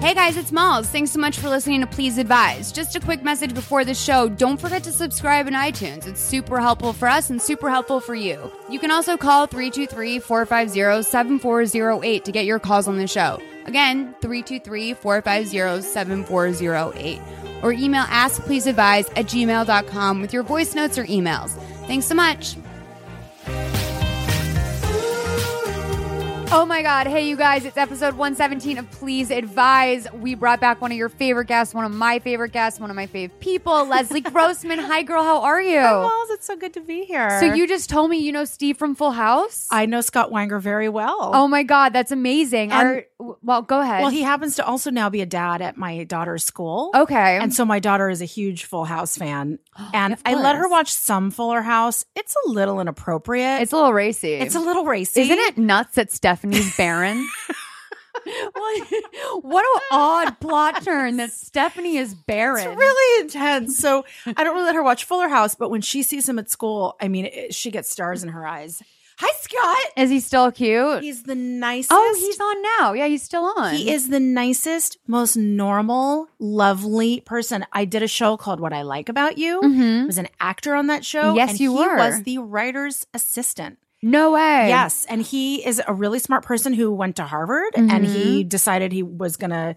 Hey guys, it's Malls. Thanks so much for listening to Please Advise. Just a quick message before the show. Don't forget to subscribe in iTunes. It's super helpful for us and super helpful for you. You can also call 323 450 7408 to get your calls on the show. Again, 323 450 7408. Or email askpleaseadvise at gmail.com with your voice notes or emails. Thanks so much. Oh my God. Hey, you guys, it's episode 117 of Please Advise. We brought back one of your favorite guests, one of my favorite guests, one of my fave people, Leslie Grossman. Hi, girl. How are you? Hi, Malls. It's so good to be here. So, you just told me you know Steve from Full House? I know Scott Weinger very well. oh my God. That's amazing. And- Are- well, go ahead. well, he happens to also now be a dad at my daughter's school. okay. And so my daughter is a huge Full House fan. And I let her watch some Fuller House. It's a little inappropriate. it's a little racy. it's a little racy. Isn't it nuts that Stephanie's barren? what an odd plot turn that Stephanie is barren. It's really intense. So I don't really let her watch Fuller House, but when she sees him at school, I mean, it, she gets stars in her eyes. Hi, Scott. Is he still cute? He's the nicest. oh, he's on now. Yeah, he's still on. He is the nicest, most normal, lovely person. I did a show called What I Like About You. Mhm. I was an actor on that show. Yes, and you he were. was the writer's assistant. No way. Yes. And he is a really smart person who went to Harvard and Mm-hmm. he decided he was going to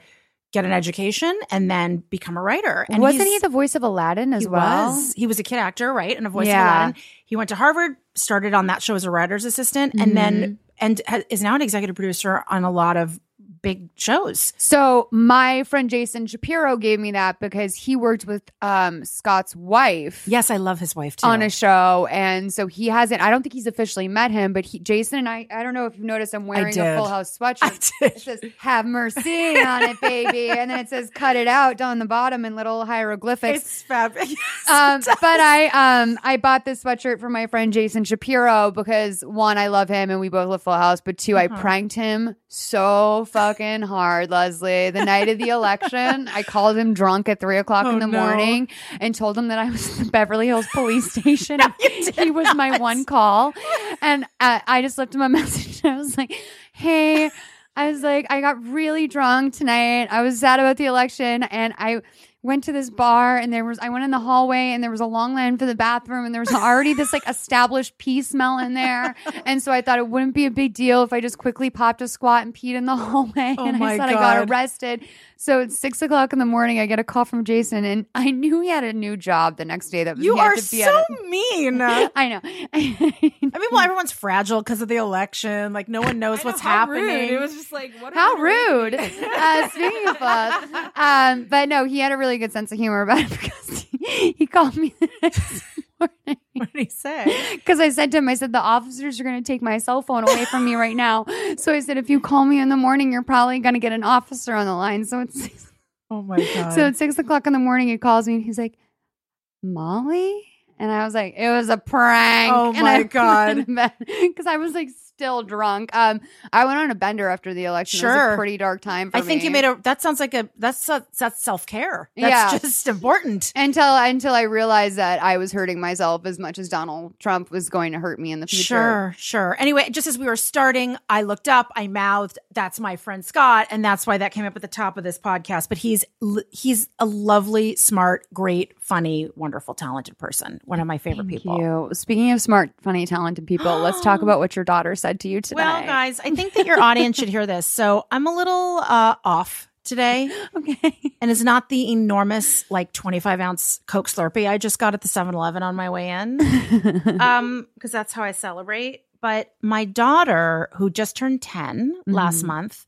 get an education and then become a writer. And Wasn't he the voice of Aladdin as he well? was. He was a kid actor, right? And a voice Yeah. of Aladdin. He went to Harvard, started on that show as a writer's assistant, and Mm-hmm. then and is now an executive producer on a lot of big shows. So my friend Jason Shapiro gave me that because he worked with um, Scott's wife. Yes, I love his wife too. On a show, and so he hasn't. I don't think he's officially met him, but he, Jason and I. I don't know if you've noticed. I'm wearing a. Full House sweatshirt. I. It says "Have mercy" on it, baby, and then it says "Cut it out" down the bottom in little hieroglyphics. It's fabulous. um, but I um I bought this sweatshirt for my friend Jason Shapiro because one, I love him and we both love Full House, but 2 I Uh-huh. pranked him so fucking hard, Leslie. The night of the election, I called him drunk at three o'clock in Oh, the no. morning and told him that I was at the Beverly Hills Police Station. did he was my one call, and uh, I just left him a message. I was like, "Hey." I was like, I got really drunk tonight. I was sad about the election and I went to this bar and there was I went in the hallway and there was a long line for the bathroom and there was already this like established pee smell in there. And so I thought it wouldn't be a big deal if I just quickly popped a squat and peed in the hallway. Oh and I said I got arrested. So it's six o'clock in the morning. I get a call from Jason and I knew he had a new job the next day that was You are to be so a- mean. I know. I mean, well, everyone's fragile because of the election. Like, no one knows I know, what's how happening. rude. It was just like, what? How rude. uh, speaking of both, um, but no, he had a really good sense of humor about it because he, he called me the next morning. what did he say? Because I said to him, I said, the officers are going to take my cell phone away from me right now. So I said, if you call me in the morning, you're probably going to get an officer on the line. So it's Oh my god. so at six o'clock in the morning, he calls me and he's like, Molly? And I was like, it was a prank. Oh my God. Because I was like still drunk. Um, I went on a bender after the election. It was Sure. a pretty dark time for I think me. you made a. That sounds like a. That's a, that's self care. That's Yeah. just important. until until I realized that I was hurting myself as much as Donald Trump was going to hurt me in the future. Sure, sure. Anyway, just as we were starting, I looked up, I mouthed, "That's my friend Scott," and that's why that came up at the top of this podcast. But he's he's a lovely, smart, great, funny, wonderful, talented person. One of my favorite people. You. Speaking of smart, funny, talented people, let's talk about what your daughter said to you today. Well, guys, I think that your audience should hear this. So I'm a little uh, off today, okay. and it's not the enormous like 25 ounce Coke Slurpee I just got at the 7-Eleven on my way in. um because that's how i celebrate but my daughter who just turned 10 last Mhm. month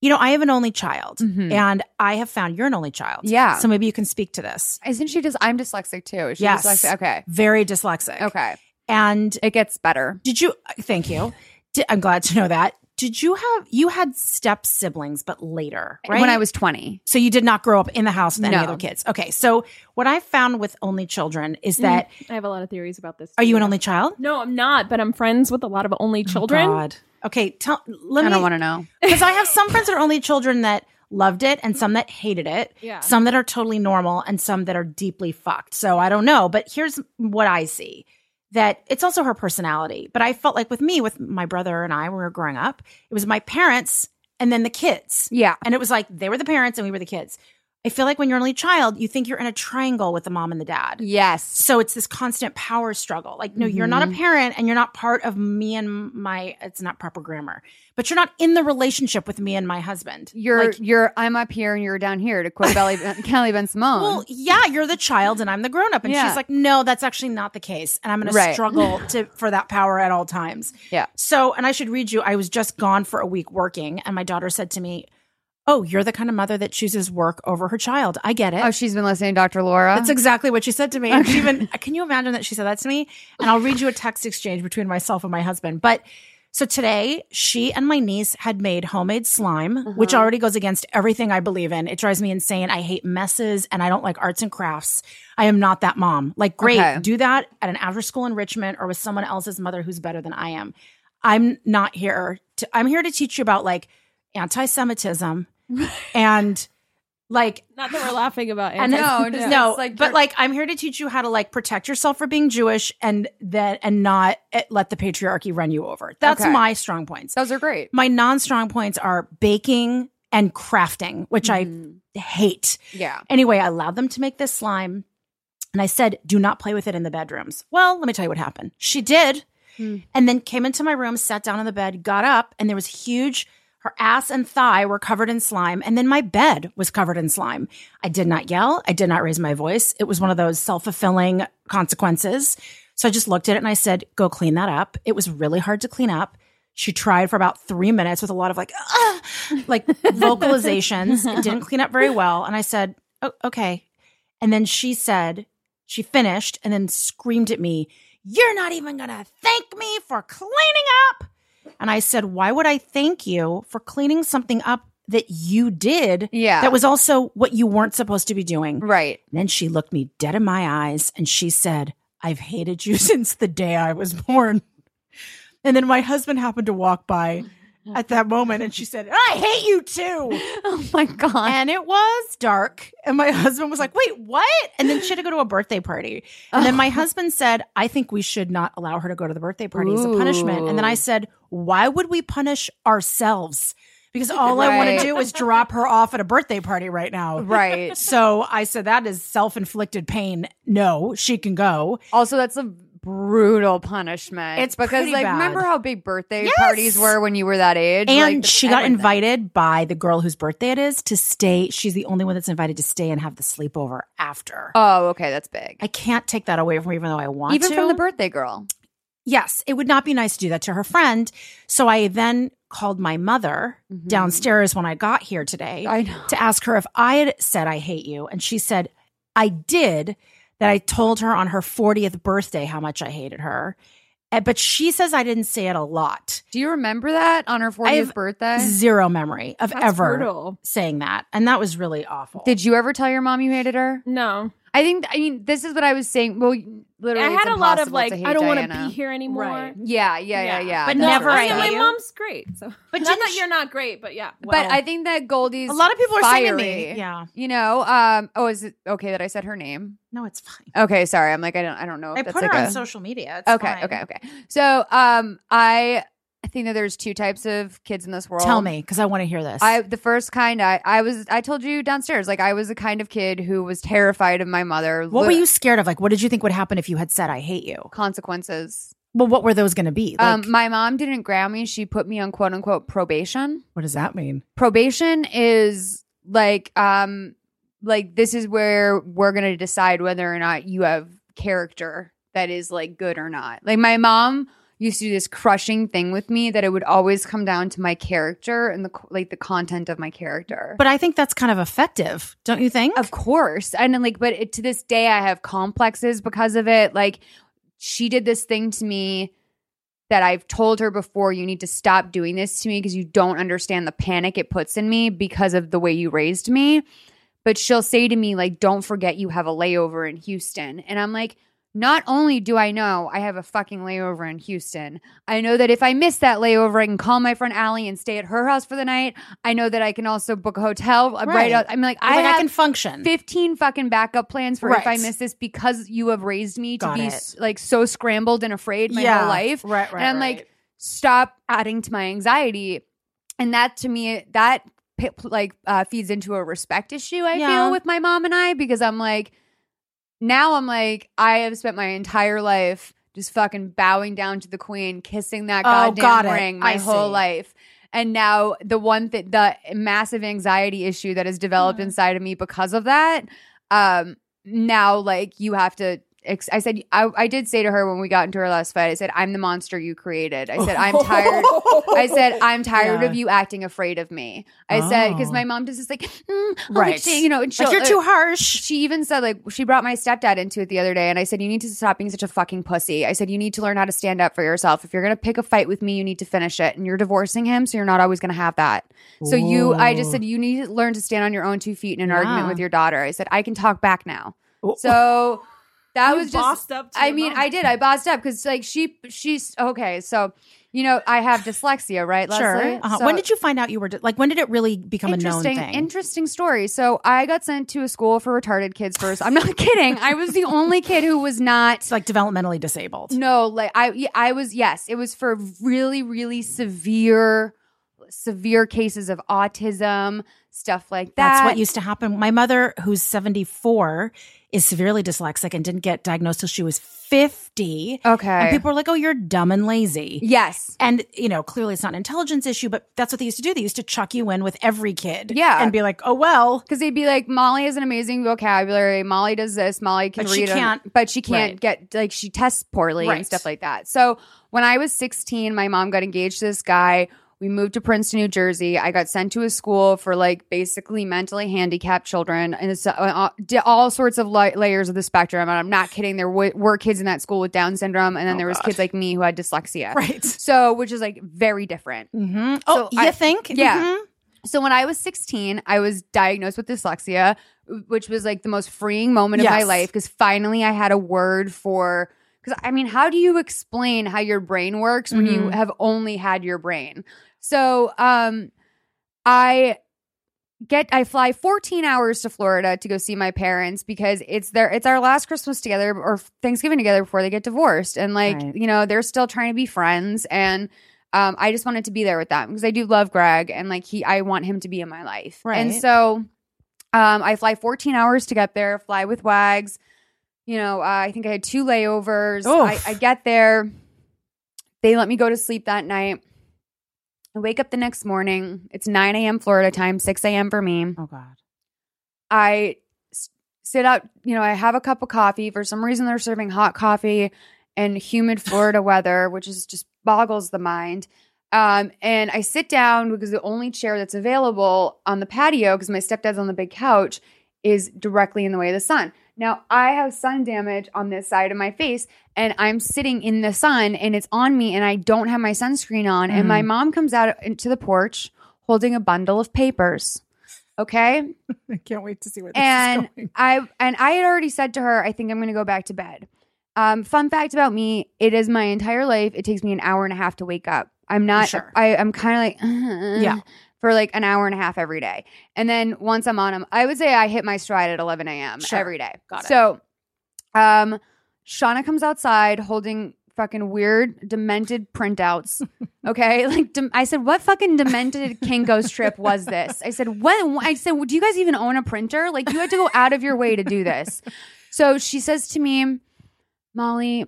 you know i have an only child Mhm. and i have found you're an only child Yeah. so maybe you can speak to this Isn't she just? I'm dyslexic too. Is she Yes. dyslexic? Okay. very dyslexic Okay. And It gets better. did you thank you Di- i'm glad to know that did you have you had step siblings but later right When I was 20. so you did not grow up in the house with any No. other kids okay so what i found with only children is mm, that I have a lot of theories about this. are you an only child No, I'm not. But I'm friends with a lot of only oh children. Oh, God. Okay, tell let I me don't want to know. because I have some friends that are only children that loved it and some that hated it. Yeah. Some that are totally normal and some that are deeply fucked. So I don't know, but here's what I see. That it's also her personality. But I felt like with me, with my brother and I, when we were growing up, it was my parents and then the kids. Yeah. And it was like they were the parents and we were the kids. I feel like when you're an only child, you think you're in a triangle with the mom and the dad. Yes. So it's this constant power struggle. Like, no, you're not a mm-hmm. parent and you're not part of me and my, it's not proper grammar, but you're not in the relationship with me and my husband. You're like, you're I'm up here and you're down here to quote Belly, Kelly Bensimon. well, yeah, you're the child and I'm the grown up. And Yeah. she's like, no, that's actually not the case. And I'm going Right. to struggle to, for that power at all times. Yeah. So, and I should read you, I was just gone for a week working and my daughter said to me, Oh, you're the kind of mother that chooses work over her child. I get it. oh, she's been listening to Dr. Laura. That's exactly what she said to me. And she even can you imagine that she said that to me? And I'll read you a text exchange between myself and my husband. But so today, she and my niece had made homemade slime, uh-huh. which already goes against everything I believe in. It drives me insane. I hate messes and I don't like arts and crafts. I am not that mom. Like, great, Okay. do that at an after school enrichment or with someone else's mother who's better than I am. I'm not here to, I'm here to teach you about like anti Semitism and like Not that we're laughing about it. and No, just- no, like but like I'm here to teach you how to like protect yourself for being Jewish and that and not eh, let the patriarchy run you over. That's Okay. my strong points. Those are great. My non-strong points are baking and crafting, which Mhm. I hate. Yeah. Anyway, I allowed them to make this slime and I said, "Do not play with it in the bedrooms." Well, let me tell you what happened. She did. Hmm. And then came into my room, sat down on the bed, got up, and there was huge her ass and thigh were covered in slime, and then my bed was covered in slime. I did not yell. I did not raise my voice. It was one of those self fulfilling consequences. So I just looked at it and I said, go clean that up. It was really hard to clean up. She tried for about three minutes with a lot of like, ah, like vocalizations. It didn't clean up very well. And I said, oh, okay. And then she said, she finished and then screamed at me, You're not even going to thank me for cleaning up. And I said, Why would I thank you for cleaning something up that you did? Yeah. That was also what you weren't supposed to be doing. right. And then she looked me dead in my eyes and she said, I've hated you since the day I was born. And then my husband happened to walk by at that moment and she said, I hate you too. Oh my god. And it was dark. And my husband was like, wait, what? And then she had to go to a birthday party. And then my oh. husband said, I think we should not allow her to go to the birthday party as a punishment. And then I said, why would we punish ourselves? because all I want to do is drop her off at a birthday party right now. Right. So I said, that is self inflicted pain. No, she can go. Also, that's a brutal punishment. It's because, like, bad. remember how big birthday Yes. parties were when you were that age? And Like, she got invited by the girl whose birthday it is to stay. She's the only one that's invited to stay and have the sleepover after. Oh, okay, that's big. I can't take that away from her, even though I want to. Even to. from the birthday girl. Yes, it would not be nice to do that to her friend. So I then called my mother Mhm. downstairs when I got here today to ask her if I had said I hate you. And she said, I did, that I told her on her 40th birthday how much I hated her. Eh, But she says I didn't say it a lot. Do you remember that on her 40th have birthday? Zero memory of That's ever brutal. saying that. And that was really awful. Did you ever tell your mom you hated her? No, I think, I mean, this is what I was saying. Well, literally, I it's had a lot of like, I don't want to be here anymore. Right. Yeah, yeah, yeah, yeah. But never I I mean, my you. mom's great. So, But but not that you're not great, but yeah. But I think that Goldie's a lot of people are fiery. saying to me. Yeah. You know, um, oh, is it okay that I said her name? No, it's fine. Okay, sorry. I'm like, I don't, I don't know. If I that's put her like on a- social media. It's Okay, fine. okay, okay. So, um, I think that there's two types of kids in this world. Tell me, because I want to hear this. I the first kind I I was I told you downstairs like I was the kind of kid who was terrified of my mother. what were you scared of? Like, what did you think would happen if you had said, I hate you? consequences? Well, what were those going to be? Like, um, my mom didn't ground me. She put me on quote unquote probation. what does that mean? Probation is like um like this is where we're gonna decide whether or not you have character that is like good or not. Like my mom used to do this crushing thing with me that it would always come down to my character and the like the content of my character. But I think that's kind of effective, don't you think? Of course. And then like, but it, to this day, I have complexes because of it. Like, she did this thing to me that I've told her before you need to stop doing this to me because you don't understand the panic it puts in me because of the way you raised me. But she'll say to me, like, don't forget you have a layover in Houston. And I'm like, not only do I know I have a fucking layover in Houston, I know that if I miss that layover, I can call my friend Allie and stay at her house for the night. I know that I can also book a hotel right, Right. out. I'm like, I, like, have I can function. 15 fucking backup plans for if I miss this because you have raised me to Got be it. like so scrambled and afraid my Yeah. whole life. Right, right. and I'm like, stop adding to my anxiety. And that to me, that like uh, feeds into a respect issue I Yeah. feel with my mom and I because I'm like, now I'm like, I have spent my entire life just fucking bowing down to the queen, kissing that Oh, goddamn ring my I whole see. life. And now the one that the massive anxiety issue that has developed Mhm. inside of me because of that, um, now like you have to. Ex- I said I, I did say to her when we got into our last fight. I said I'm the monster you created. I said I'm tired. I said I'm tired Yeah. of you acting afraid of me. I said because Oh. my mom does this like, mm, oh, like, Right. you know, and like you're uh, too harsh. she even said like she brought my stepdad into it the other day and i said you need to stop being such a fucking pussy i said you need to learn how to stand up for yourself if you're gonna pick a fight with me you need to finish it and you're divorcing him so you're not always gonna have that so you i just said you need to learn to stand on your own two feet in an Yeah. argument with your daughter i said i can talk back now so that You was just bossed up to i mean mom. i did i bossed up because like she she's okay so you know i have dyslexia right Sure. Uh-huh. So- when did you find out you were like? When did it really become a known interesting, thing? interesting story. So I got sent to a school for retarded kids first. I'm not kidding. I was the only kid who was not. it's like developmentally disabled. No, like I, I was. Yes, it was for really, really severe, severe cases of autism, stuff like that. That's what used to happen. My mother, who's 74, is severely dyslexic and didn't get diagnosed till she was 50. Okay. And people were like, oh, you're dumb and lazy. yes. And, you know, clearly it's not an intelligence issue, but that's what they used to do. They used to chuck you in with every kid. Yeah. And be like, oh, well. Because they'd be like, Molly has an amazing vocabulary. Molly does this. Molly can But she read, it, can't- but she can't right. get like she tests poorly and stuff like that. So when I was 16, my mom got engaged to this guy. We moved to Princeton, New Jersey. I got sent to a school for like basically mentally handicapped children, and it's uh, uh, all sorts of li- layers of the spectrum. And I'm not kidding. There w- were kids in that school with Down syndrome, and then Oh, there was God. kids like me who had dyslexia. Right. So, which is like very different. hmm Oh, So you I- think? yeah. Mhm. So when I was 16, I was diagnosed with dyslexia, which was like the most freeing moment of my life because finally I had a word for. Because I mean, how do you explain how your brain works when you Mhm. have only had your brain? So, um, I get I fly 14 hours to Florida to go see my parents because it's their it's our last Christmas together or Thanksgiving together before they get divorced and like Right. you know they're still trying to be friends and um, I just wanted to be there with them because I do love Greg and like he, I want him to be in my life. right. And so, um, I fly 14 hours to get there, fly with Wags. You know, uh, I think I had two layovers. I, I get there. They let me go to sleep that night. I wake up the next morning. It's 9 a.m. Florida time, 6 a.m. for me. Oh God. I s- sit out, you know, I have a cup of coffee. For some reason, they're serving hot coffee in humid Florida weather, which is just boggles the mind. Um, and I sit down because the only chair that's available on the patio, because my stepdad's on the big couch, is directly in the way of the sun. Now, I have sun damage on this side of my face, and I'm sitting in the sun, and it's on me, and I don't have my sunscreen on. And my mom comes out into the porch holding a bundle of papers. Okay I can't wait to see where this and is going. I and I had already said to her, I think I'm going to go back to bed. Um, fun fact about me: it is my entire life. It takes me an hour and a half to wake up. I'm not. Sure. I, I'm kind of like Yeah. For like an hour and a half every day, and then once I'm on them, I would say I hit my stride at 11 a.m. Sure. every day. Got it. So, um, Shauna comes outside holding fucking weird demented printouts. Okay, like dem- I said, what fucking demented king Kinko's trip was this? I said, what? I said, do you guys even own a printer? Like you had to go out of your way to do this. So she says to me, Molly,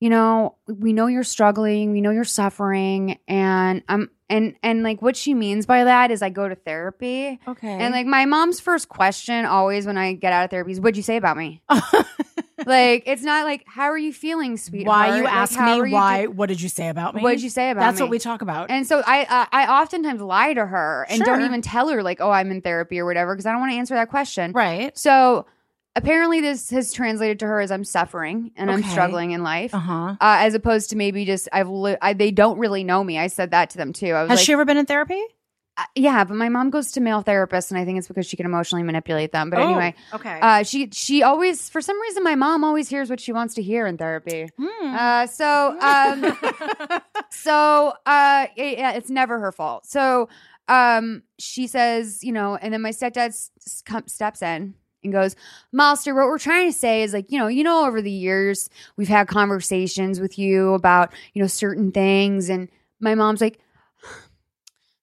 you know, we know you're struggling, we know you're suffering, and I'm and and like what she means by that is I go to therapy. Okay. And like my mom's first question always when I get out of therapy is, "What'd you say about me?" like it's not like, "How are you feeling, sweetheart?" why you Like, ask me why? do- what did you say about me? What did you say about me? That's me? what we talk about. And so I uh, I oftentimes lie to her and don't even tell her like, "Oh, I'm in therapy" or whatever because I don't want to answer that question. right. So apparently, this has translated to her as I'm suffering and I'm Okay. struggling in life. Uh huh. Uh, as opposed to maybe just I've li- I, they don't really know me. I said that to them too. I was Has like, she ever been in therapy? uh, yeah, but my mom goes to male therapists, and I think it's because she can emotionally manipulate them. But anyway, okay. uh, she she always for some reason my mom always hears what she wants to hear in therapy. Hmm. Uh, so um, so uh, it- yeah, it's never her fault. So um, she says, you know, and then my stepdad s- s- com- steps in and goes, Monster, what we're trying to say is like, you know, you know, over the years we've had conversations with you about, you know, certain things, and my mom's like,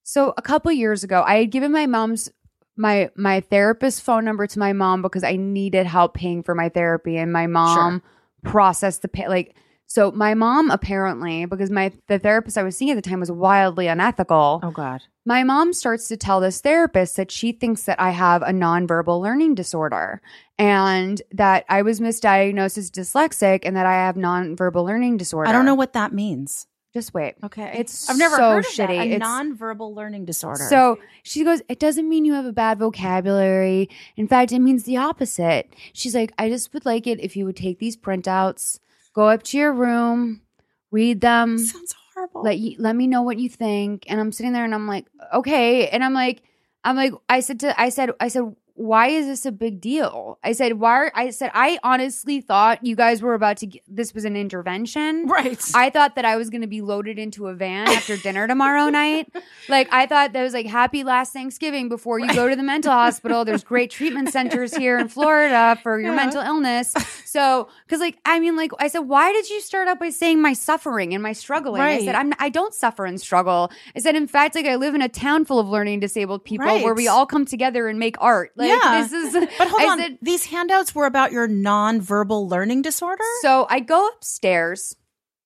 so a couple years ago, I had given my mom's my my therapist phone number to my mom because I needed help paying for my therapy, and my mom processed the pay like. So my mom apparently, because my the therapist I was seeing at the time was wildly unethical, oh God. my mom starts to tell this therapist that she thinks that I have a nonverbal learning disorder and that I was misdiagnosed as dyslexic and that I have nonverbal learning disorder. I don't know what that means. Just wait. Okay. It's I've never so heard of that. shitty. A It's- nonverbal learning disorder. So she goes, It doesn't mean you have a bad vocabulary. In fact, it means the opposite. She's like, I just would like it if you would take these printouts, go up to your room, read them, sounds horrible. let you, let me know what you think. And I'm sitting there and I'm like, okay. And I'm like, I'm like, I said to, I said, I said, why is this a big deal? I said, why? are- I said, I honestly thought you guys were about to, get, this was an intervention. right. I thought that I was going to be loaded into a van after dinner tomorrow night. Like I thought that was like happy last Thanksgiving before you go to the mental hospital. There's great treatment centers here in Florida for your Yeah. mental illness. So, cuz like I mean like I said why did you start out by saying my suffering and my struggling? I said I'm I don't suffer and struggle. I said in fact like I live in a town full of learning disabled people where we all come together and make art. Like Yeah. this is but hold I on. said- These handouts were about your nonverbal learning disorder? So I go upstairs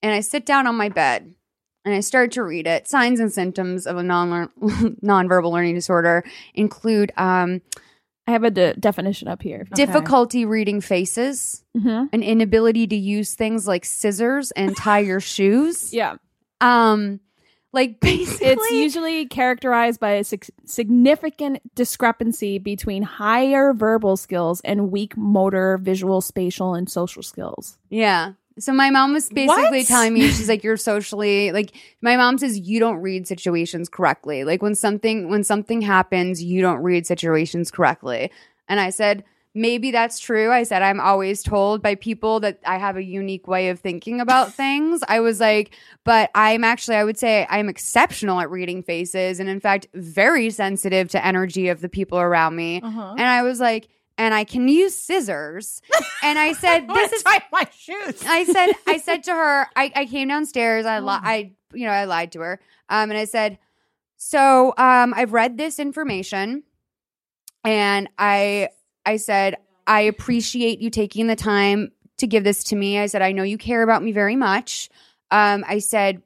and I sit down on my bed and I start to read it. Signs and symptoms of a non nonverbal learning disorder include um, I have a de- definition up here. difficulty reading faces, Mhm. an inability to use things like scissors and tie your shoes. Yeah. Um, like basically, It's usually characterized by a sig- significant discrepancy between higher verbal skills and weak motor, visual, spatial, and social skills. Yeah. So my mom was basically What? telling me she's like you're socially like my mom says you don't read situations correctly. Like when something when something happens, you don't read situations correctly. And I said maybe that's true. I said I'm always told by people that I have a unique way of thinking about things. I was like, but I'm actually I would say I'm exceptional at reading faces and in fact very sensitive to energy of the people around me. Uh-huh. And I was like and I can use scissors. and I said, "This is my shoes. I said, I said to her, I, I came downstairs. I, lo- I you know, I lied to her. Um, and I said, so um, I've read this information, and I I said I appreciate you taking the time to give this to me. I said I know you care about me very much. Um, I said,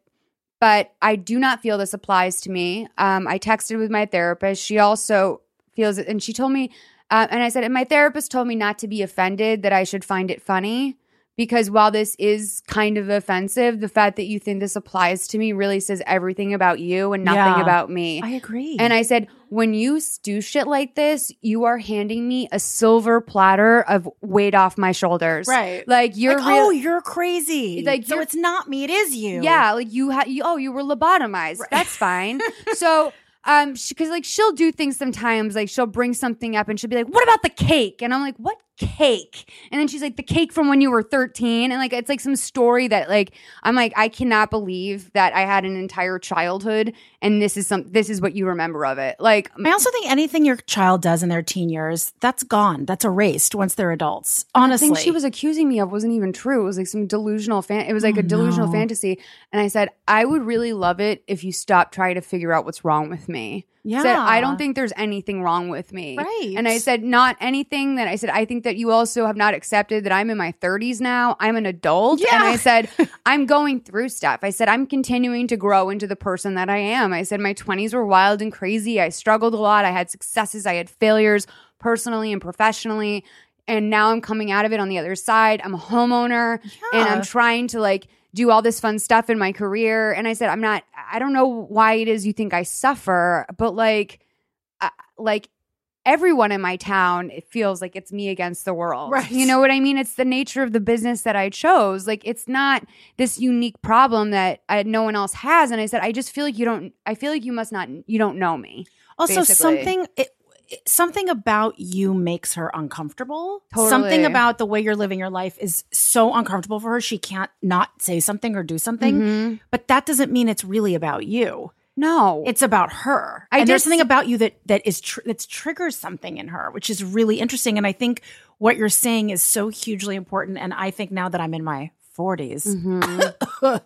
but I do not feel this applies to me. Um, I texted with my therapist. She also feels it, and she told me, uh, and I said, and my therapist told me not to be offended that I should find it funny because while this is kind of offensive, the fact that you think this applies to me really says everything about you and nothing Yeah. about me. I agree. And I said, when you do shit like this, you are handing me a silver platter of weight off my shoulders. Right. Like you're like, real- oh, you're crazy. Like, so it's not me, it is you. yeah, like you had, you, oh, you were lobotomized. That's fine. so, um, because like she'll do things sometimes, like she'll bring something up and she'll be like, "What about the cake?" And I'm like, "What cake?" And then she's like, "The cake from when you were 13." And like it's like some story that like I'm like, I cannot believe that I had an entire childhood and this is some this is what you remember of it. Like I also think anything your child does in their teen years, that's gone. That's erased once they're adults. Honestly. thing she was accusing me of wasn't even true. It was like some delusional fan. It was like Oh, a delusional no. fantasy. And I said, I would really love it if you stopped trying to figure out what's wrong with me. Yeah. Said, I don't think there's anything wrong with me. Right. And I said, not anything that I said, I think that you also have not accepted that I'm in my 30s now. I'm an adult. Yeah. And I said, I'm going through stuff. I said, I'm continuing to grow into the person that I am. I said, my 20s were wild and crazy. I struggled a lot. I had successes, I had failures personally and professionally. And now I'm coming out of it on the other side. I'm a homeowner and I'm trying to like do all this fun stuff in my career. And I said, I'm not, I don't know why it is you think I suffer, but like, I, like everyone in my town, it feels like it's me against the world. Right. You know what I mean? It's the nature of the business that I chose. Like, it's not this unique problem that I, no one else has. And I said, I just feel like you don't, I feel like you must not, you don't know me. Also, basically. something it- something about you makes her uncomfortable. Totally. Something about the way you're living your life is so uncomfortable for her. She can't not say something or do something. Mhm. But that doesn't mean it's really about you. No. It's about her. I and there's something about you that that is tr- that triggers something in her, which is really interesting. And I think what you're saying is so hugely important. And I think now that I'm in my 40s, Mhm.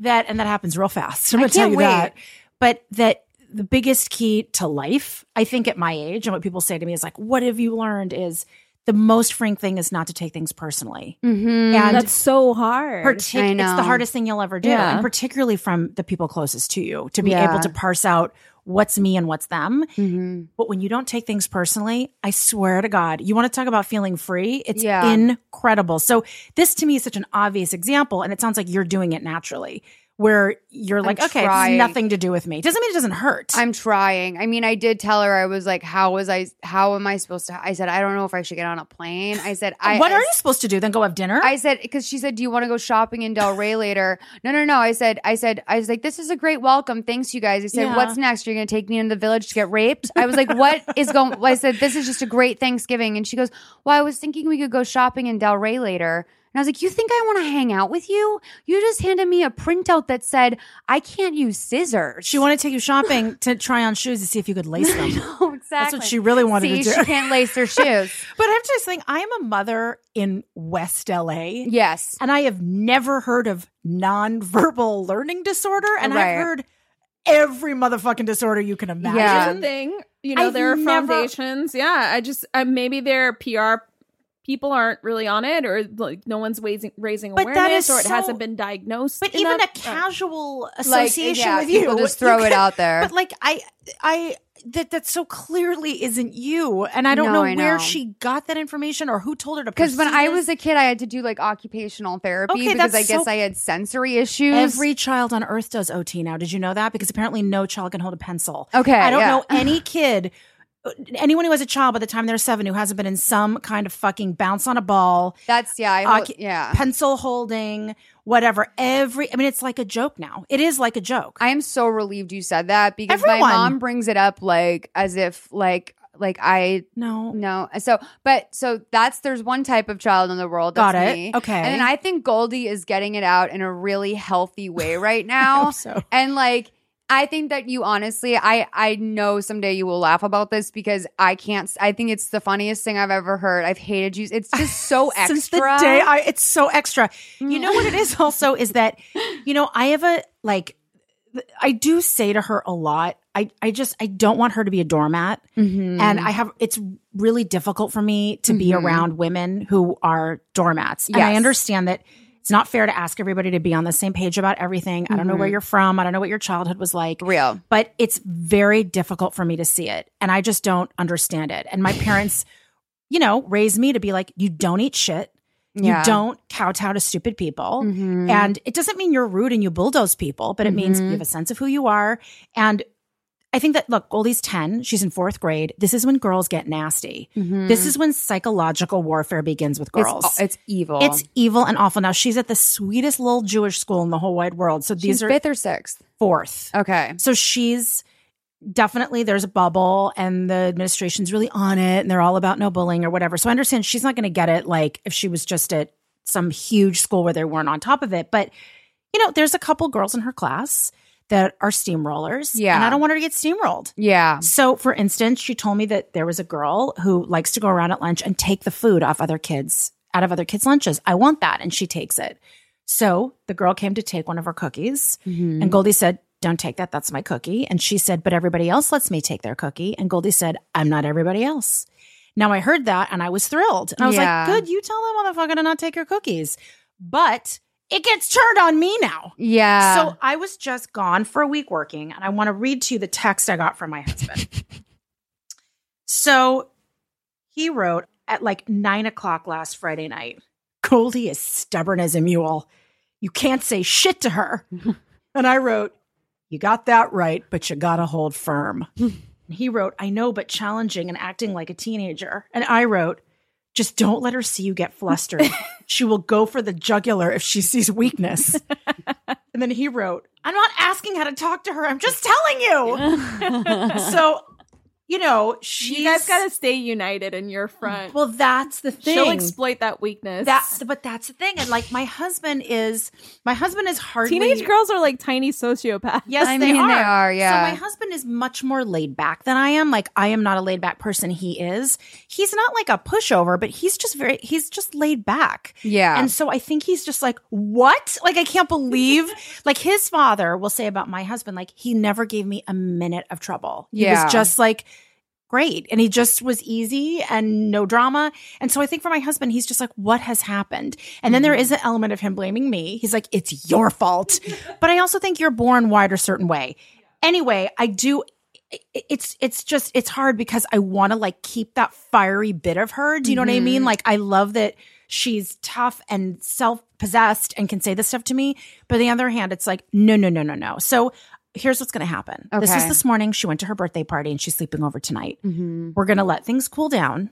that and that happens real fast. I'm going to tell you wait. that. But that the biggest key to life, I think, at my age, and what people say to me is like, "What have you learned?" Is the most freeing thing is not to take things personally. Mm-hmm. And That's so hard. Partic- it's the hardest thing you'll ever do, Yeah. and particularly from the people closest to you, to be Yeah. able to parse out what's me and what's them. Mhm. But when you don't take things personally, I swear to God, you want to talk about feeling free? It's Yeah. incredible. So this to me is such an obvious example, and it sounds like you're doing it naturally, where you're like, okay, it's nothing to do with me. Doesn't mean it doesn't hurt. I'm trying. I mean, I did tell her I was like, "How was I? How am I supposed to?" I said, "I don't know if I should get on a plane." I said, "I." what I, are you supposed to do? Then go have dinner? I said because she said, "Do you want to go shopping in Delray later?" No, no, no. I said, I said, I was like, "This is a great welcome. Thanks, you guys." I said, Yeah. "What's next? You're going to take me into the village to get raped?" I was like, "What is going?" I said, "This is just a great Thanksgiving," and she goes, "Well, I was thinking we could go shopping in Delray later." And I was like, "You think I want to hang out with you? You just handed me a printout that said I can't use scissors." she wanted to take you shopping to try on shoes to see if you could lace them. no, exactly. That's what she really wanted See, to do. she can't lace her shoes. But I'm just saying, I am a mother in West LA. yes. and I have never heard of nonverbal learning disorder, and Right. I've heard every motherfucking disorder you can imagine. Yeah. Here's the thing. You know, I've there are never- foundations. Yeah, I just uh, maybe their PR people aren't really on it, or like no one's raising raising But awareness, or it so- hasn't been diagnosed. But even a enough. Uh, casual Like, association yeah, with you, people just you throw it can- out there. But like I, I that that so clearly isn't you, and I don't No, know I where know. she got that information or who told her to. Because when I was a kid, I had to do like occupational therapy Okay, because I guess so- I had sensory issues. Every child on earth does OT now. Did you know that? Because apparently no child can hold a pencil. Okay, I don't yeah. know any kid, anyone who has a child by the time they're seven who hasn't been in some kind of fucking bounce on a ball, That's yeah, Occu- uh, yeah. pencil holding, whatever. Every, I mean, it's like a joke now. It is like a joke. I am so relieved you said that because Everyone. my mom brings it up like as if like like I no. no. So but so that's there's one type of child in the world. That's Got it. me. Okay. And I think Goldie is getting it out in a really healthy way right I now. hope so. And like I think that you honestly, I I know someday you will laugh about this because I can't. I think it's the funniest thing I've ever heard. I've hated you. It's just so extra. Since the day I, it's so extra. You know what it is also is that, you know, I have a like I do say to her a lot, I, I just, I don't want her to be a doormat. Mhm. And I have, it's really difficult for me to be Mhm. around women who are doormats. And I understand that it's not fair to ask everybody to be on the same page about everything. I don't know where Mhm. you're from. I don't know what your childhood was like, real. but it's very difficult for me to see it. And I just don't understand it. And my parents, you know, raised me to be like, you don't eat shit. Yeah. You don't kowtow to stupid people. Mhm. And it doesn't mean you're rude and you bulldoze people, but it means Mhm. you have a sense of who you are. And I think that, look, Goldie's 10, she's in fourth grade. This is when girls get nasty. Mhm. This is when psychological warfare begins with girls. It's, it's evil. It's evil and awful. Now, she's at the sweetest little Jewish school in the whole wide world. So She's these are fifth or sixth. fourth. Okay. So she's definitely there's a bubble and the administration's really on it and they're all about no bullying or whatever. So I understand she's not going to get it like if she was just at some huge school where they weren't on top of it. But, you know, there's a couple girls in her class that are steamrollers. Yeah. And I don't want her to get steamrolled. Yeah. So, for instance, she told me that there was a girl who likes to go around at lunch and take the food off other kids, out of other kids' lunches. I want that. And she takes it. So the girl came to take one of her cookies. Mhm. And Goldie said, Don't take that. That's my cookie. And she said, But everybody else lets me take their cookie. And Goldie said, I'm not everybody else. Now I heard that and I was thrilled. And I was Yeah. like, Good, you tell that motherfucker to not take your cookies. But it gets turned on me now. yeah. So I was just gone for a week working, and I want to read to you the text I got from my husband. so he wrote at like nine o'clock last Friday night Goldie is stubborn as a mule. You can't say shit to her. and I wrote, You got that right, but you got to hold firm. he wrote, I know, but challenging and acting like a teenager. And I wrote, just don't let her see you get flustered. she will go for the jugular if she sees weakness. and then he wrote, I'm not asking how to talk to her. I'm just telling you. so, you know, she's you guys got to stay united in your front. Well, that's the thing. She'll exploit that weakness. That's but that's the thing. And like my husband is my husband is hardly Teenage girls are like tiny sociopaths. Yes, I they, mean, are. they are, yeah. So my husband is much more laid back than I am. Like I am not a laid back person. He is. He's not like a pushover, but he's just very. He's just laid back. yeah. And so I think he's just like, what? Like I can't believe. like his father will say about my husband, like he never gave me a minute of trouble. He Yeah. was just like. Great. And he just was easy and no drama. And so I think for my husband, he's just like, what has happened? And then there mm-hmm. is an element of him blaming me. He's like, it's your fault. But I also think you're born wired a certain way. Anyway, I do. It's it's just it's hard because I want to like keep that fiery bit of her. Do you know what I mean? Mm-hmm. Like I love that she's tough and self possessed and can say this stuff to me. But on the other hand, it's like no no no no no. So here's what's going to happen. This was Okay. this morning. She went to her birthday party and she's sleeping over tonight. Mhm. We're going to let things cool down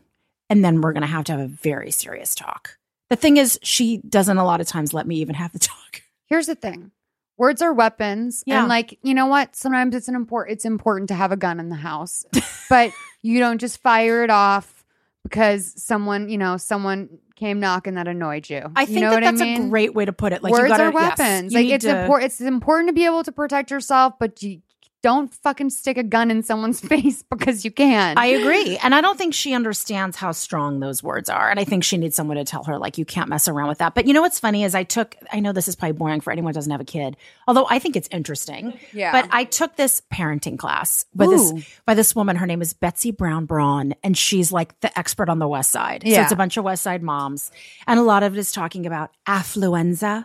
and then we're going to have to have a very serious talk. The thing is, she doesn't a lot of times let me even have the talk. Here's the thing. Words are weapons. Yeah. And like, you know what? Sometimes it's an important it's important to have a gun in the house. but you don't just fire it off because someone, you know, someone came knocking that annoyed you. I You think know that that's I mean? a great way to put it. Like Words you gotta, are yes, weapons. you like it's to- important. It's important to be able to protect yourself, but you don't fucking stick a gun in someone's face because you can. I agree. And I don't think she understands how strong those words are. And I think she needs someone to tell her, like, you can't mess around with that. But you know what's funny is I took, I know this is probably boring for anyone who doesn't have a kid, although I think it's interesting. Yeah. But I took this parenting class by Ooh. this by this woman. Her name is Betsy Brown Braun, and she's like the expert on the West Side. So Yeah. it's a bunch of West Side moms. And a lot of it is talking about affluenza.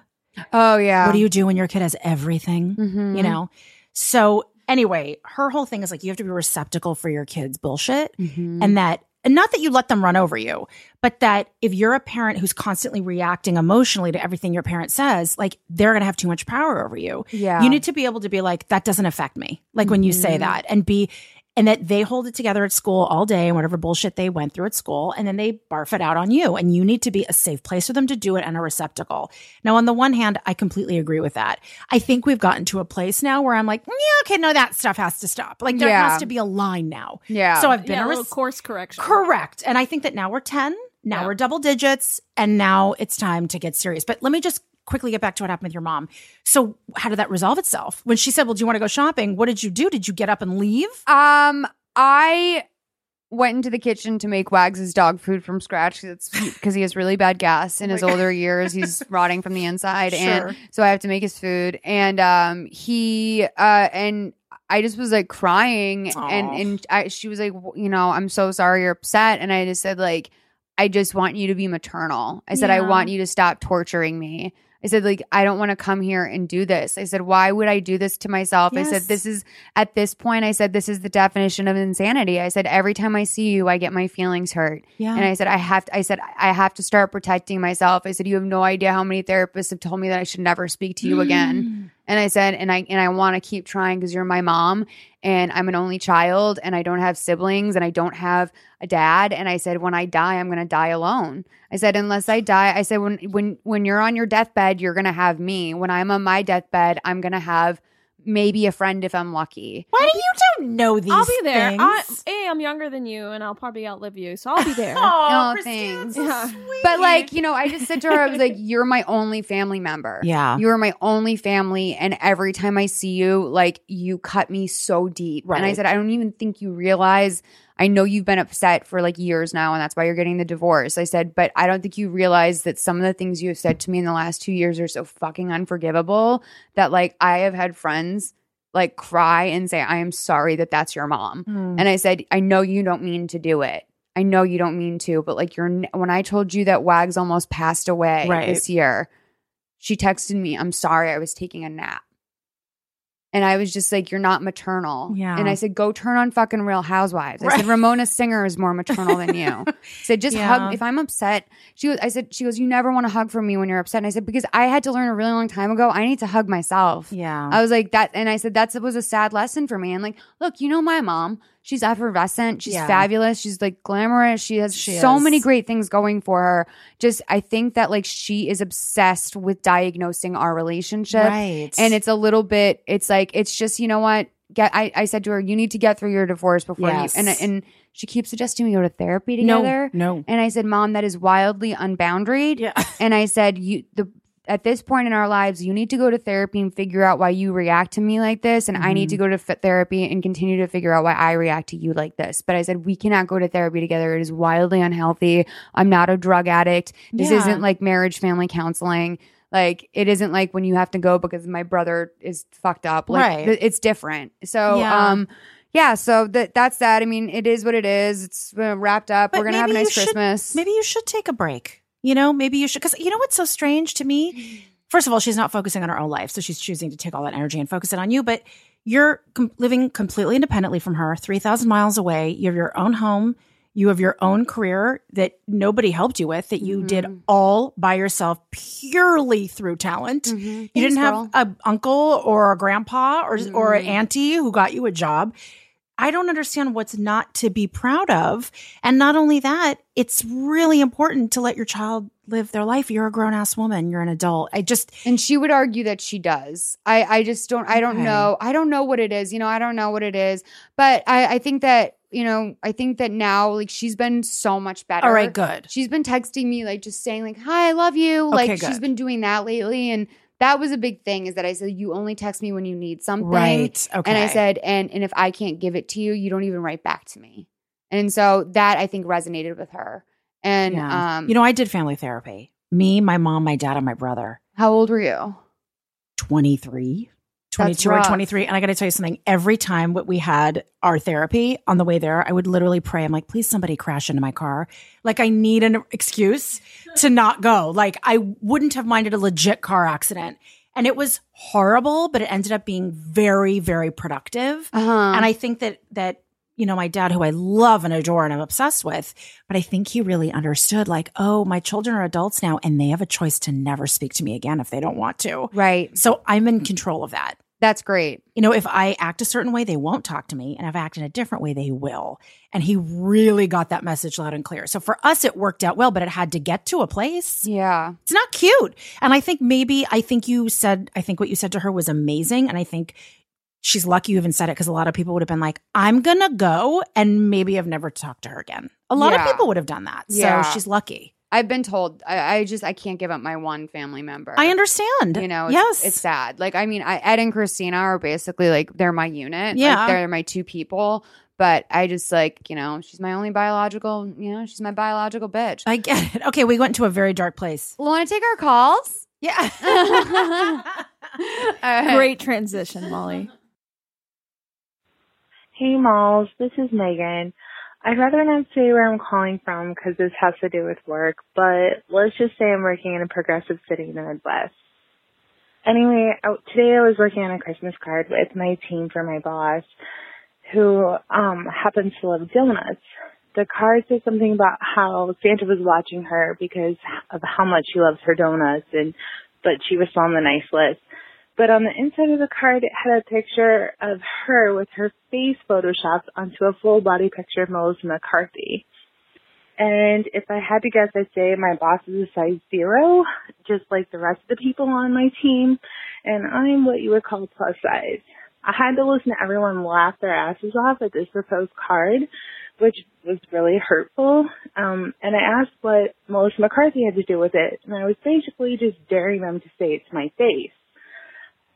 oh yeah. What do you do when your kid has everything? Mhm. You know? So anyway, her whole thing is like you have to be receptacle for your kids' bullshit. Mhm. And that and not that you let them run over you, but that if you're a parent who's constantly reacting emotionally to everything your parent says, like they're going to have too much power over you. yeah. You need to be able to be like, that doesn't affect me. Like when you say Mhm. that and be, and that they hold it together at school all day and whatever bullshit they went through at school. And then they barf it out on you. And you need to be a safe place for them to do it and a receptacle. Now, on the one hand, I completely agree with that. I think we've gotten to a place now where I'm like, mm, yeah, okay, no, that stuff has to stop. Like there Yeah. has to be a line now. yeah. So I've been yeah, a a little course correction. Correct. And I think that now we're 10, now Yeah. we're double digits, and now it's time to get serious. But let me just quickly get back to what happened with your mom. So, how did that resolve itself? When she said, Well, do you want to go shopping? What did you do? Did you get up and leave? Um, I went into the kitchen to make Wags's dog food from scratch because he has really bad gas in his older years. He's rotting from the inside, Sure. and so I have to make his food. And um, he uh, and I just was like crying, and and I, she was like, you know, I'm so sorry you're upset, and I just said like, I just want you to be maternal. I said I want you to stop torturing me. I said like I don't want to come here and do this. I said why would I do this to myself? I said this is at this point I said this is the definition of insanity. I said every time I see you I get my feelings hurt. Yeah. And I said I have to, I said I have to start protecting myself. I said you have no idea how many therapists have told me that I should never speak to you again. Mm. And I said and I and I want to keep trying because you're my mom and I'm an only child and I don't have siblings and I don't have a dad and I said when I die I'm going to die alone. I said unless I die I said when when when you're on your deathbed you're going to have me. When I'm on my deathbed I'm going to have maybe a friend if I'm lucky. Why do you don't know these I'll be there. I, things? a, I'm younger than you, and I'll probably outlive you, so I'll be there. Aw, oh, No, thanks. so Yeah. sweet. But like, you know, I just said to her, I was like, "You're my only family member. Yeah. you are my only family, and every time I see you, like, you cut me so deep." And I said, "I don't even think you realize. I know you've been upset for like years now, and that's why you're getting the divorce." I said, "But I don't think you realize that some of the things you have said to me in the last two years are so fucking unforgivable that like I have had friends." Like cry and say, I am sorry that that's your mom. Hmm. And I said, I know you don't mean to do it. I know you don't mean to, but like you're when I told you that Wags almost passed away Right. this year, she texted me, "I'm sorry, I was taking a nap." And I was just like, "You're not maternal." Yeah. And I said, "Go turn on fucking Real Housewives." I said, "Ramona Singer is more maternal than you." I said, "Just Yeah. hug." If I'm upset, she was. I said, "She goes, you never want to hug from me when you're upset." And I said, "Because I had to learn a really long time ago. I need to hug myself." yeah. I was like that, and I said that was a sad lesson for me. And like, look, you know my mom. She's effervescent. She's Yeah. fabulous. She's like glamorous. She has She so is. many great things going for her. Just, I think that like she is obsessed with diagnosing our relationship, right. and it's a little bit. It's like it's just you know what. Get. I, I said to her, you need to get through your divorce before Yes. you. And and she keeps suggesting we go to therapy no, together. no. And I said, Mom, that is wildly unboundaried. Yeah. And I said, you the at this point in our lives, you need to go to therapy and figure out why you react to me like this, and I need to Mm-hmm. go to f- therapy and continue to figure out why I react to you like this. But I said we cannot go to therapy together. It is wildly unhealthy. I'm not a drug addict. This Yeah. isn't like marriage family counseling. Like it isn't like when you have to go because my brother is fucked up. Like Right. th- it's different. So Yeah. um yeah, so that that's that. I mean, it is what it is. It's uh, wrapped up. But We're gonna have a nice should- Christmas. Maybe you should take a break. You know, maybe you should. Because you know what's so strange to me? First of all, she's not focusing on her own life. So she's choosing to take all that energy and focus it on you. But you're com- living completely independently from her, 3,000 miles away. You have your own home. You have your own career that nobody helped you with, that you did Mhm. all by yourself purely through talent. Mhm. You Thanks, didn't have girl. a uncle or a grandpa or or an Mhm. auntie who got you a job. I don't understand what's not to be proud of. And not only that, it's really important to let your child live their life. You're a grown ass woman. You're an adult. I just And she would argue that she does. I, I just don't I don't Okay. know. I don't know what it is. You know, I don't know what it is. But I, I think that, you know, I think that now like she's been so much better. all right, good. She's been texting me like just saying like, Hi, I love you. like Okay, she's been doing that lately. And that was a big thing is that I said, You only text me when you need something. Right. Okay. And I said, and and if I can't give it to you, you don't even write back to me. And so that I think resonated with her. And Yeah. um you know, I did family therapy. Me, my mom, my dad, and my brother. how old were you? 23 22 or 23 and i got to tell you something. Every time that we had our therapy on the way there i would literally pray. I'm like please somebody crash into my car. Like i need an excuse to not go. Like i wouldn't have minded a legit car accident. And it was horrible but it ended up being very very productive. Uh-huh. and i think that that you know my dad who i love and adore and i'm obsessed with but i think he really understood like oh my children are adults now and they have a choice to never speak to me again if they don't want to. Right. so I'm in control of that. That's great. You know, if I act a certain way, they won't talk to me. And if I act in a different way, they will. And he really got that message loud and clear. So for us, it worked out well, but it had to get to a place. Yeah. It's not cute. And I think maybe, I think you said, I think what you said to her was amazing. And I think she's lucky you even said it because a lot of people would have been like, I'm going to go and maybe I've never talked to her again. A lot Yeah. of people would have done that. Yeah. So she's lucky. I've been told I, I just I can't give up my one family member. I understand. You know, it's, yes. it's sad. Like I mean, I, Ed and Christina are basically like they're my unit. Yeah. like, they're my two people. But I just like, you know, she's my only biological, you know, she's my biological bitch. I get it. Okay, we went to a very dark place. Want to take our calls? Yeah. All right. Great transition, Molly. Hey, Malls. This is Megan. I'd rather not say where I'm calling from because this has to do with work, but let's just say I'm working in a progressive city in the Midwest. Anyway, out- today I was working on a Christmas card with my team for my boss, who um happens to love donuts. The card said something about how Santa was watching her because of how much she loves her donuts, and but she was on the nice list. But on the inside of the card, it had a picture of her with her face photoshopped onto a full body picture of Melissa McCarthy. And if I had to guess, I'd say my boss is a size zero, just like the rest of the people on my team, and I'm what you would call plus size. I had to listen to everyone laugh their asses off at this proposed card, which was really hurtful. Um, and I asked what Melissa McCarthy had to do with it, and I was basically just daring them to say it to my face.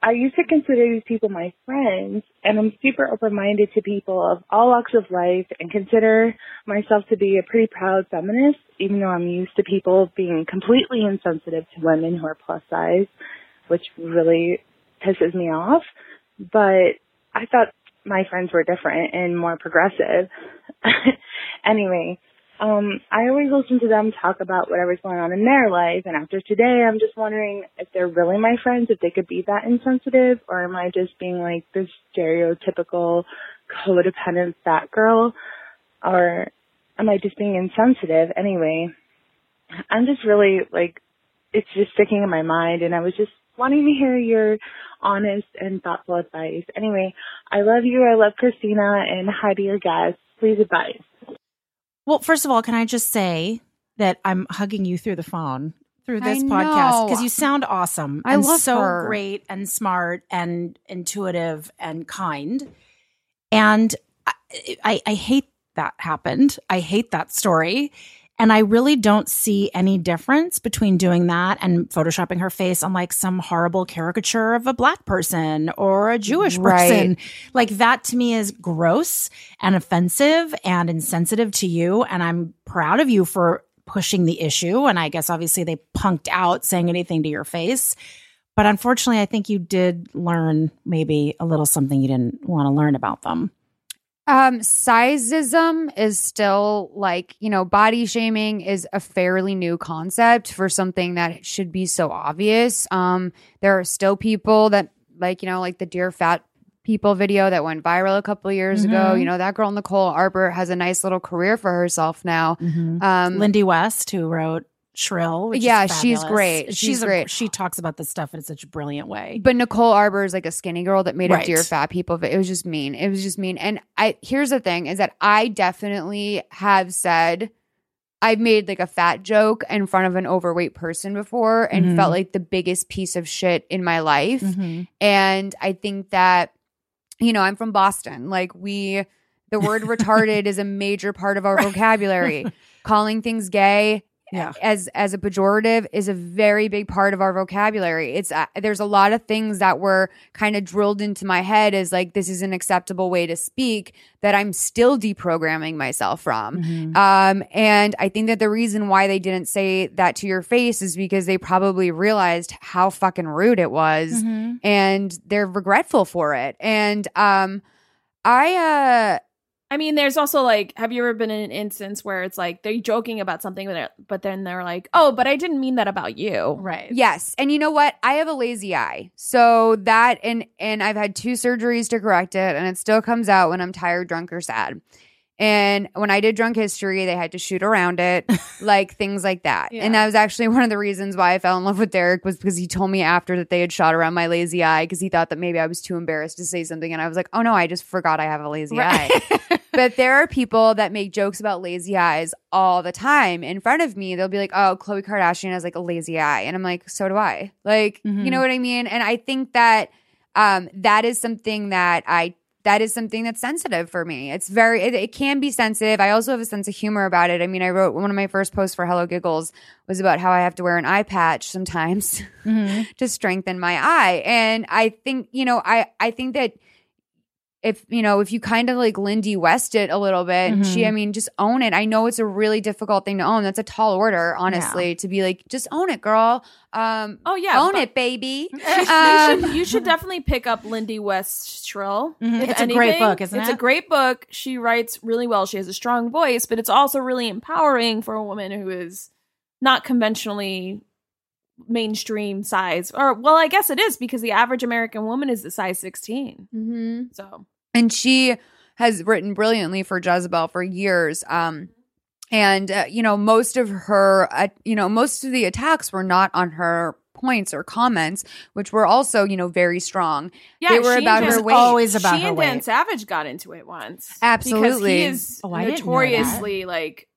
I used to consider these people my friends, and I'm super open-minded to people of all walks of life and consider myself to be a pretty proud feminist, even though I'm used to people being completely insensitive to women who are plus size, which really pisses me off. But I thought my friends were different and more progressive. anyway, um, I always listen to them talk about whatever's going on in their life, and after today, I'm just wondering if they're really my friends, if they could be that insensitive, or am I just being like this stereotypical codependent fat girl, or am I just being insensitive? Anyway, I'm just really like, it's just sticking in my mind, and I was just wanting to hear your honest and thoughtful advice. Anyway, I love you. I love Christina, and hi to your guests. Please advise. Well, first of all, can I just say that I'm hugging you through the phone through this podcast because you sound awesome. I and love so her. great and smart and intuitive and kind. And I, I, I hate that happened. I hate that story. And I really don't see any difference between doing that and photoshopping her face on like some horrible caricature of a black person or a Jewish Right. person. Like that to me is gross and offensive and insensitive to you. And I'm proud of you for pushing the issue. And I guess obviously they punked out saying anything to your face. But unfortunately, I think you did learn maybe a little something you didn't want to learn about them. Um, sizeism is still like, you know, body shaming is a fairly new concept for something that should be so obvious. Um, there are still people that like, you know, like the dear fat people video that went viral a couple of years ago. Mhm. You know, that girl Nicole Arbour has a nice little career for herself now. Um, Lindy West, who wrote Shrill. Which is Yeah, she's great. She's a- great. She talks about this stuff in such a brilliant way. But Nicole Arbour is like a skinny girl that made Right. a dear fat people. But it was just mean. It was just mean. And I here's the thing is that I definitely have said I've made like a fat joke in front of an overweight person before and Mhm. felt like the biggest piece of shit in my life. Mhm. And I think that, you know, I'm from Boston. Like we the word retarded is a major part of our vocabulary. Calling things gay Yeah. as as a pejorative is a very big part of our vocabulary. It's uh, there's a lot of things that were kind of drilled into my head as like this is an acceptable way to speak that I'm still deprogramming myself from. Mhm. Um, and I think that the reason why they didn't say that to your face is because they probably realized how fucking rude it was Mhm. and they're regretful for it. And um, I uh I mean, there's also like, have you ever been in an instance where it's like they're joking about something, but, they're- but then they're like, oh, but I didn't mean that about you. Right. Yes, and you know what? I have a lazy eye, so that and and I've had two surgeries to correct it, and it still comes out when I'm tired, drunk, or sad. And when I did drunk history, they had to shoot around it, like things like that. Yeah. And that was actually one of the reasons why I fell in love with Derek was because he told me after that they had shot around my lazy eye because he thought that maybe I was too embarrassed to say something, and I was like, oh no, I just forgot I have a lazy eye. but there are people that make jokes about lazy eyes all the time in front of me. They'll be like, "Oh, Khloe Kardashian has like a lazy eye," and I'm like, "So do I." Like, Mhm. you know what I mean? And I think that um, that is something that I that is something that's sensitive for me. It's very it, it can be sensitive. I also have a sense of humor about it. I mean, I wrote one of my first posts for Hello Giggles was about how I have to wear an eye patch sometimes Mhm. to strengthen my eye. And I think, you know, I I think that if you know if you kind of like Lindy West it a little bit, and she. I mean just own it. I know it's a really difficult thing to own. That's a tall order, honestly, to be like just own it, girl. Um, Oh yeah, own but- it, baby. you, Um, should, you should definitely pick up Lindy West's Shrill. Mhm. If It's a great book, isn't it's it? a great book. She writes really well. She has a strong voice, but it's also really empowering for a woman who is not conventionally mainstream size. Or well, I guess it is because the average American woman is the size 16. mhm. So and she has written brilliantly for Jezebel for years. Um, and uh, you know, most of her, uh, you know, most of the attacks were not on her points or comments, which were also, you know, very strong. yeah, They were she about her Dan- weight. always about she her and Dan. Savage got into it once. because Absolutely. he is Oh, I didn't know that. notoriously like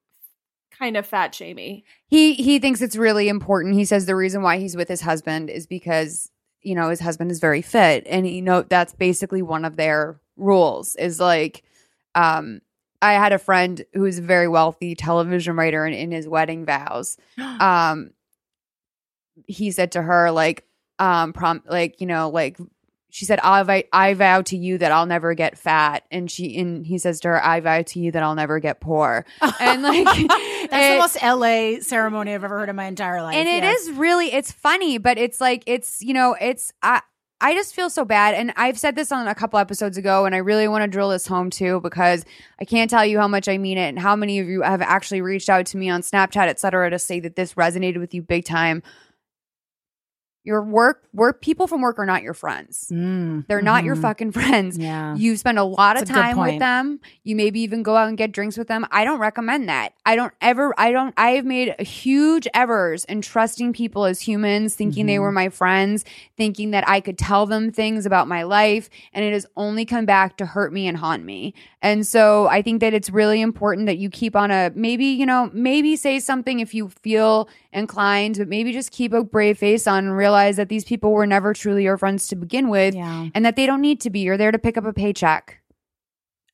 kind of fat shamey. He he thinks it's really important. He says the reason why he's with his husband is because you know his husband is very fit, and you know that's basically one of their rules. Is like, um, I had a friend who's a very wealthy television writer, and in his wedding vows, um, he said to her like, um, prom like you know like. She said, I, vow- "I vow to you that I'll never get fat," and she and he says to her, "I vow to you that I'll never get poor." And like, That's the most LA ceremony I've ever heard in my entire life. and it is really it's funny but it's like it's you know it's i i just feel so bad and i've said this on a couple episodes ago and i really want to drill this home too because i can't tell you how much i mean it and how many of you have actually reached out to me on snapchat et cetera to say that this resonated with you big time your work work people from work are not your friends Mm, they're not your mhm. fucking friends Yeah. you spend a lot of That's good time with them. You maybe even go out and get drinks with them. I don't recommend that. I don't ever, I don't, I have made huge errors in trusting people as humans, thinking they Mhm. were my friends, thinking that I could tell them things about my life. And it has only come back to hurt me and haunt me. And so I think that it's really important that you keep on a maybe, you know, maybe say something if you feel inclined, but maybe just keep a brave face on and realize that these people were never truly your friends to begin with Yeah. and that they don't need to be. You're there to pick up a paycheck.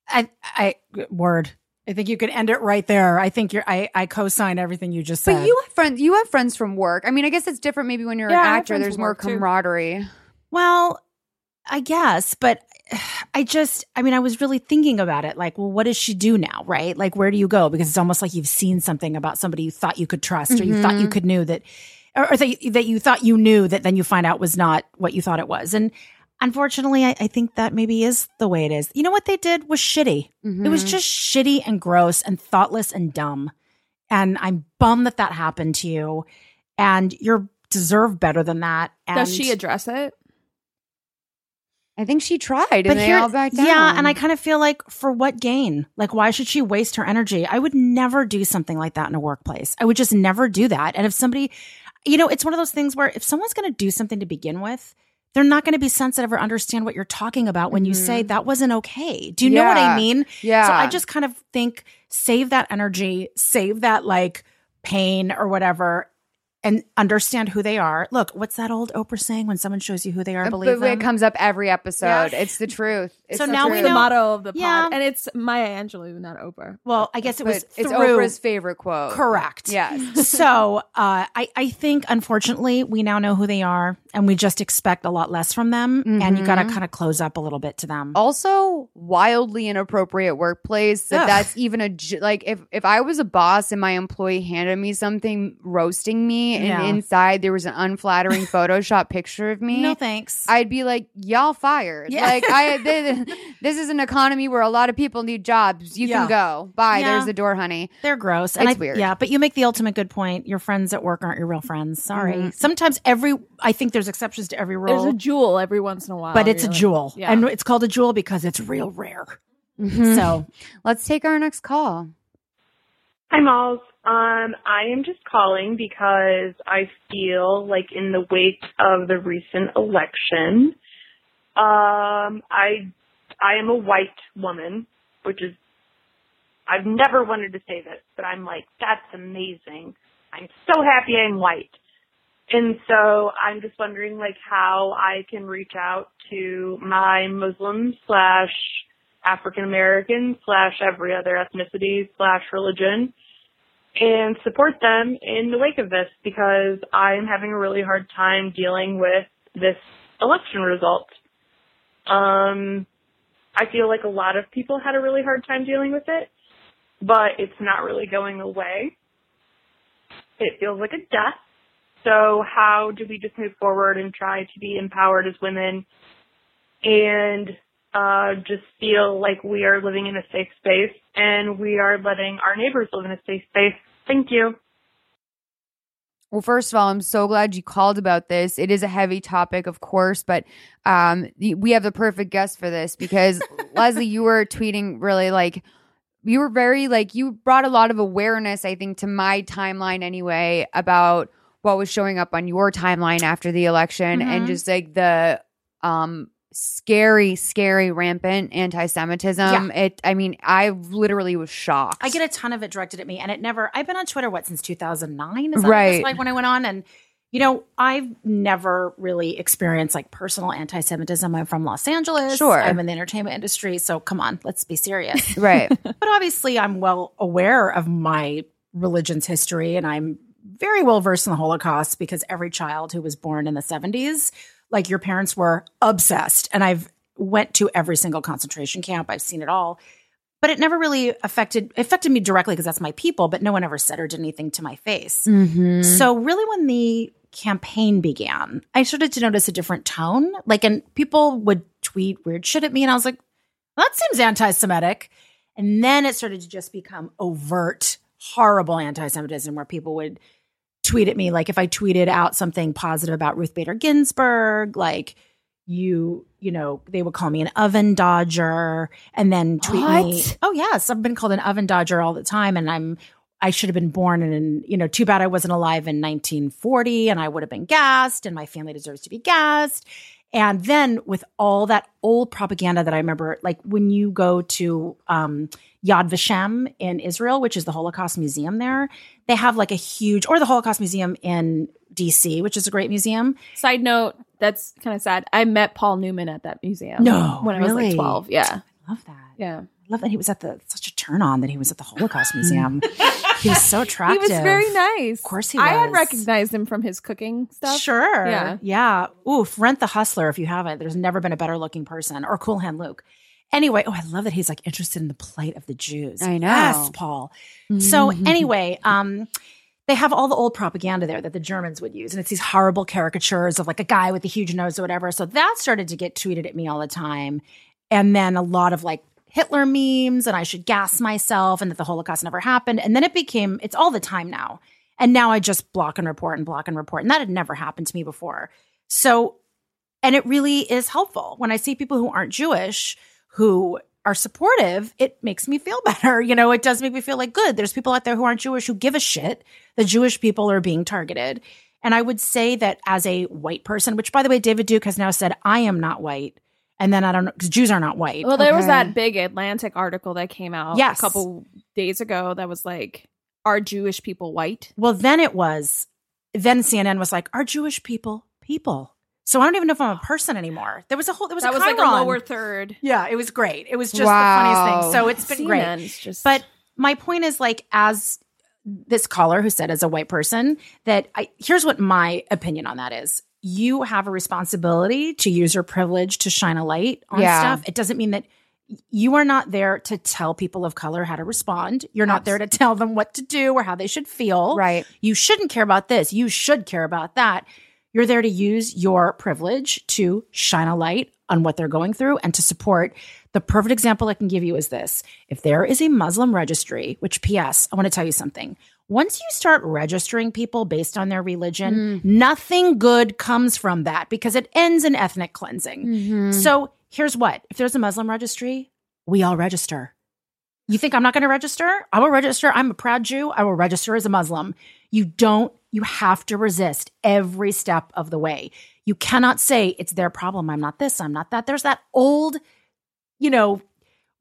I, I, word. I think you could end it right there. I think you're, I, I co-sign everything you just said. But you have friends. You have friends from work. I mean, I guess it's different. Maybe when you're Yeah, an actor, there's more work, too. camaraderie. Well, I guess, but I just, I mean, I was really thinking about it. Like, well, what does she do now? Right? Like, where do you go? Because it's almost like you've seen something about somebody you thought you could trust or you thought you mm-hmm. could knew that, or, or that, you, that you thought you knew that then you find out was not what you thought it was. And unfortunately, I, I think that maybe is the way it is. You know what they did was shitty. It was mm-hmm. just shitty and gross and thoughtless and dumb. And I'm bummed that that happened to you. And you're deserve better than that. And Does she address it? I think she tried, and they here- all backed down. Yeah, and I kind of feel like for what gain? Like, why should she waste her energy? I would never do something like that in a workplace. I would just never do that. And if somebody, you know, it's one of those things where if someone's going to do something to begin with, they're not going to be sensitive or understand what you're talking about when you say mm-hmm. that wasn't okay. Do you know what I mean? yeah. So I just kind of think save that energy, save that like pain or whatever. And understand who they are. Look, what's that old Oprah saying? When someone shows you who they are, believe but them. it comes up every episode. Yeah. It's the truth. It's So the now we truth. the motto of the pod, Yeah. and it's Maya Angelou, not Oprah. well, I guess it was But it's Oprah's favorite quote. Correct. Yes. so uh, I, I think, unfortunately, we now know who they are and we just expect a lot less from them. And you got to Mhm. kind of close up a little bit to them. also wildly inappropriate workplace that Ugh. that's even a j- like if if i was a boss and my employee handed me something roasting me and Yeah. inside there was an unflattering photoshop picture of me no thanks. I'd be like, y'all fired. Yeah. Like I, th- this is an economy where a lot of people need jobs. You Yeah. can go. Bye. Yeah. There's the door, honey. They're gross. And It's I, weird. Yeah, but you make the ultimate good point. Your friends at work aren't your real friends. Sorry. Mhm. Sometimes every, I think there's exceptions to every rule. There's a jewel every once in a while, but it's a like- jewel. yeah. And it's called a jewel because it's real rare. Mhm. So Let's take our next call. Hi, Malls. Um, I am just calling because I feel like in the wake of the recent election, um, I I am a white woman, which is I've never wanted to say this, but I'm like that's amazing. I'm so happy I'm white. And so I'm just wondering like how I can reach out to my Muslim slash African American slash every other ethnicity slash religion and support them in the wake of this because I'm having a really hard time dealing with this election result. Um, I feel like a lot of people had a really hard time dealing with it, but it's not really going away. It feels like a death. So how do we just move forward and try to be empowered as women and uh, just feel like we are living in a safe space and we are letting our neighbors live in a safe space? Thank you. Well, first of all, I'm so glad you called about this. It is a heavy topic, of course, but um, we have the perfect guest for this because Leslie, you were tweeting really like you were very like you brought a lot of awareness, I think, to my timeline anyway about what was showing up on your timeline after the election Mhm. and just like the um scary, scary, rampant anti-Semitism. It, I mean, I literally was shocked. I get a ton of it directed at me, and it never. I've been on Twitter what since 2009, is that right? Like when I went on, and you know, I've never really experienced like personal anti-Semitism. I'm from Los Angeles. Sure. I'm in the entertainment industry, so come on, let's be serious. right. but obviously, I'm well aware of my religion's history, and I'm very well versed in the Holocaust because every child who was born in the 70s, like your parents were obsessed, and I've went to every single concentration camp. I've seen it all but it never really affected affected me directly because that's my people but no one ever said or did anything to my face Mm-hmm. so really when the campaign began i started to notice a different tone like and people would tweet weird shit at me and i was like well, that seems anti-semitic and then it started to just become overt horrible anti-semitism where people would tweet at me like if i tweeted out something positive about ruth bader ginsburg like you you know they would call me an oven dodger and then tweet me oh yes. I've been called an oven dodger all the time and i'm i should have been born in you know too bad i wasn't alive in 1940 and i would have been gassed and my family deserves to be gassed. And then with all that old propaganda that i remember like when you go to um Yad Vashem in Israel, which is the Holocaust Museum there, they have like a huge, or the Holocaust Museum in DC, which is a great museum. Side note, that's kind of sad. I met Paul Newman at that museum. No, when I was like twelve. Yeah, I love that. yeah. I love that he was at the such a turn on that he was at the Holocaust Museum. he was so attractive. He was very nice. Of course he was. I had recognized him from his cooking stuff. Sure. Yeah. Yeah. Oof. Rent the Hustler if you haven't. There's never been a better looking person. Or Cool Hand Luke. Anyway, oh, I love that he's like interested in the plight of the Jews. I know. Yes, Paul. So anyway, um, they have all the old propaganda there that the Germans would use. And it's these horrible caricatures of like a guy with a huge nose or whatever. So that started to get tweeted at me all the time. And then a lot of like Hitler memes and I should gas myself and that the Holocaust never happened. And then it became, it's all the time now. And now I just block and report and block and report. And that had never happened to me before. So, and it really is helpful when I see people who aren't Jewish who are supportive, it makes me feel better. You know, it does make me feel like good. There's people out there who aren't Jewish who give a shit. The Jewish people are being targeted. And I would say that as a white person, which by the way, David Duke has now said, I am not white. And then I don't know, because Jews are not white. Well, there was that big Atlantic article that came out Yes. a couple days ago that was like, "Are Jewish people white?" Well, then it was, then CNN was like, are Jewish people people? So I don't even know if I'm a person anymore. There was a whole, there was that a was like a lower third. Yeah, it was great. It was just Wow. the funniest thing. So it's been great. Just, But my point is like as this caller who said as a white person that I here's what my opinion on that is. You have a responsibility to use your privilege to shine a light on Yeah. stuff. It doesn't mean that you are not there to tell people of color how to respond. You're not there to tell them what to do or how they should feel. Right. You shouldn't care about this. You should care about that. You're there to use your privilege to shine a light on what they're going through and to support. The perfect example I can give you is this. If there is a Muslim registry, which PS, I want to tell you something. Once you start registering people based on their religion, nothing good comes from that because it ends in ethnic cleansing. Mm-hmm. So here's what if there's a Muslim registry, we all register. You think I'm not going to register? I will register. I'm a proud Jew. I will register as a Muslim. You don't, you have to resist every step of the way. You cannot say it's their problem. I'm not this, I'm not that. There's that old, you know,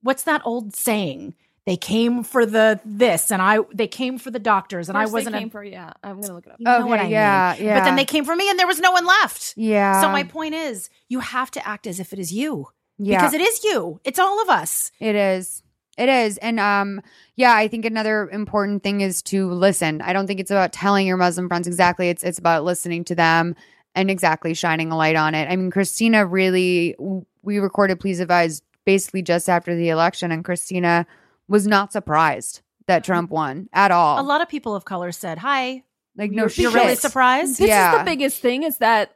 what's that old saying? They came for the this and I they came for the doctors and I First they wasn't came a, for yeah. I'm gonna look it up. you know Okay, what I yeah, mean. yeah. But then they came for me and there was no one left. Yeah. So my point is, you have to act as if it is you. yeah. Because it is you. It's all of us. It is. It is. And um yeah, I think another important thing is to listen. I don't think it's about telling your Muslim friends exactly. It's it's about listening to them and exactly shining a light on it. I mean, Christina really we recorded Please Advise basically just after the election, and Christina was not surprised that Trump won at all. A lot of people of color said, "Hi." Like no you're, really surprised. This Yeah. is the biggest thing is that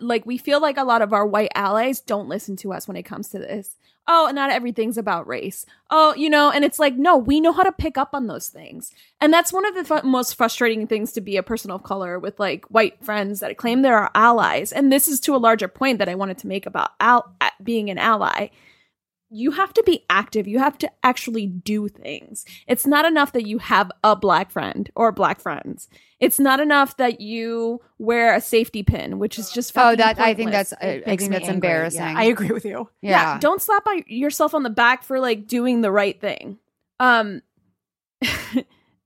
like we feel like a lot of our white allies don't listen to us when it comes to this. Oh, not everything's about race. Oh, you know, and it's like no, we know how to pick up on those things. And that's one of the fu- most frustrating things to be a person of color with like white friends that claim they're our allies. And this is to a larger point that I wanted to make about al- uh, being an ally. You have to be active. You have to actually do things. It's not enough that you have a black friend or black friends. It's not enough that you wear a safety pin, which is just Oh, fucking that I think that's I, I think that's angry. embarrassing. Yeah, I agree with you. yeah. don't slap yourself on the back for like doing the right thing. Um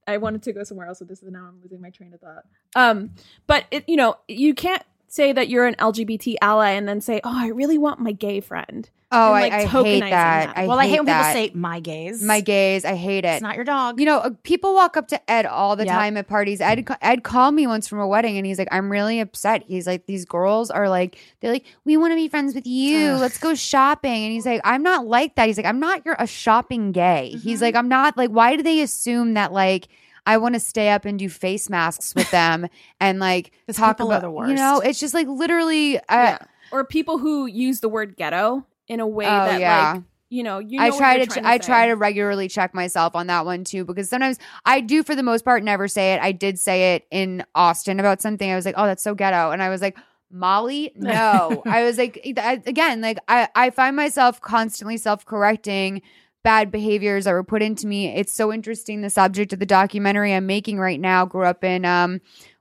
I wanted to go somewhere else with this, and now I'm losing my train of thought. Um, but it, you know, you can't say that you're an LGBT ally and then say, "Oh, I really want my gay friend." Oh, and, like, I, I hate that. that. I well, hate I hate when that. people say "my gays." my gays. I hate it. It's not your dog. You know, uh, people walk up to Ed all the Yep. time at parties. Ed Ed called me once from a wedding, and he's like, "I'm really upset." He's like, "These girls are like, they're like, we want to be friends with you. Ugh. Let's go shopping." And he's like, "I'm not like that." He's like, "I'm not your a shopping gay." Mm-hmm. He's like, "I'm not like. Why do they assume that like?" I want to stay up and do face masks with them and like talk about the you know it's just like literally uh, yeah. Or people who use the word ghetto in a way Oh, that yeah. like you know, you know I try you're to, I try to regularly check myself on that one too because sometimes I do for the most part never say it. I did say it in Austin about something. I was like, "Oh, that's so ghetto," and I was like, "Molly, no." I was like, I- again, like I I find myself constantly self correcting bad behaviors that were put into me. It's so interesting. The subject of the documentary I'm making right now grew up in um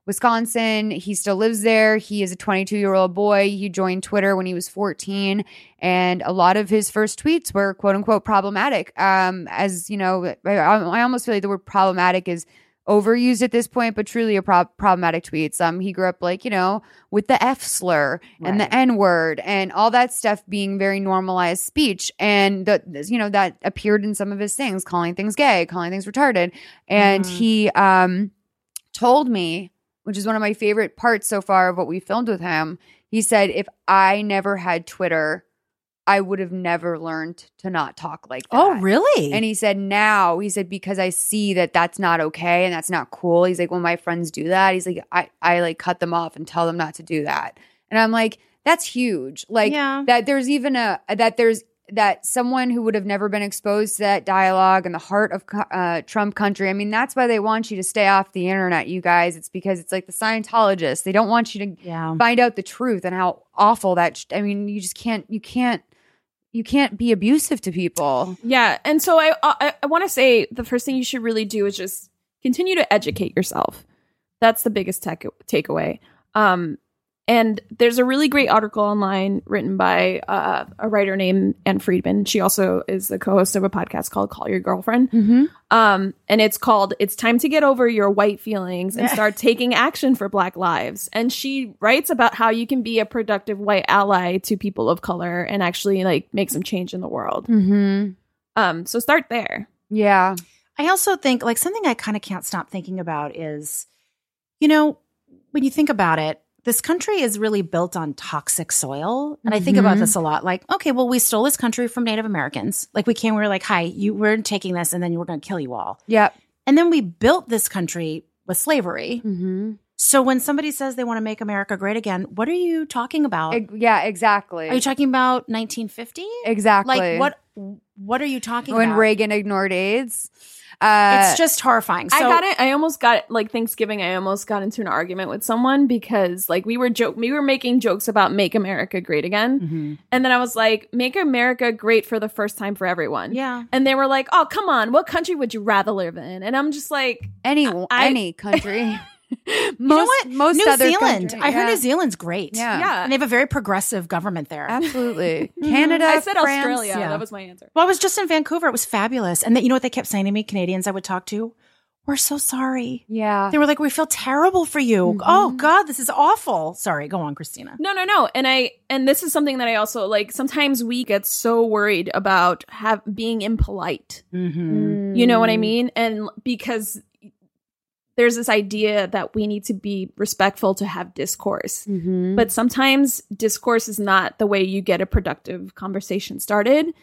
Wisconsin. He still lives there. He is a 22 year old boy. He joined Twitter when he was 14, and a lot of his first tweets were quote unquote problematic. Um, as you know, I, I almost feel like the word problematic is overused at this point, but truly a prob problematic tweets. Um, he grew up like you know with the F slur and the N word and all that stuff being very normalized speech, and the you know that appeared in some of his things, calling things gay, calling things retarded, and Mhm. he um told me, which is one of my favorite parts so far of what we filmed with him. He said, if I never had Twitter, I would have never learned to not talk like that. oh, really? And he said, now, he said, because I see that that's not okay and that's not cool. He's like, when my friends do that, he's like, I, I like cut them off and tell them not to do that. And I'm like, that's huge. Like Yeah. that there's even a, that there's, that someone who would have never been exposed to that dialogue in the heart of uh, Trump country. I mean, that's why they want you to stay off the internet, you guys. It's because it's like the Scientologists. They don't want you to yeah. find out the truth and how awful that. Sh- I mean, you just can't. You can't. You can't be abusive to people. Yeah, and so I I, I want to say the first thing you should really do is just continue to educate yourself. That's the biggest tech takeaway. Um, and there's a really great article online written by uh, a writer named Ann Friedman. She also is the co-host of a podcast called Call Your Girlfriend. Mm-hmm. Um, and it's called "It's Time to Get Over Your White Feelings and Start Taking Action for Black Lives." And she writes about how you can be a productive white ally to people of color and actually like make some change in the world. Mm-hmm. Um, so start there. Yeah. I also think like something I kind of can't stop thinking about is, you know, when you think about it, this country is really built on toxic soil. And I think about Mhm. this a lot. Like, okay, well, we stole this country from Native Americans. Like we came, we were like, hi, you we're taking this and then you were gonna kill you all. Yep. And then we built this country with slavery. Mm-hmm. So when somebody says they want to make America great again, what are you talking about? yeah. Exactly. Are you talking about 1950? exactly. Like what what are you talking when about? When Reagan ignored AIDS? Uh, it's just horrifying. So, I got it. I almost got it. Like Thanksgiving, I almost got into an argument with someone because like we were joke, we were making jokes about "Make America Great Again," Mhm. and then I was like, "Make America Great for the first time for everyone." Yeah. And they were like, "Oh, come on! What country would you rather live in?" And I'm just like, any I- any country. most you know what? most New other Zealand. country- I heard yeah. New Zealand's great. Yeah. "Yeah." And they have a very progressive government there. Absolutely. Canada. I said France, Australia. yeah. That was my answer. Well, I was just in Vancouver. It was fabulous. And that, you know what they kept saying to me, Canadians I would talk to? We're so sorry. Yeah. They were like, we feel terrible for you. Mhm. Oh, God, this is awful. Sorry. Go on, Christina. No, no, no. And I and this is something that I also like. Sometimes we get so worried about have being impolite. Mm-hmm. You know what I mean? And because there's this idea that we need to be respectful to have discourse. Mhm. But sometimes discourse is not the way you get a productive conversation started.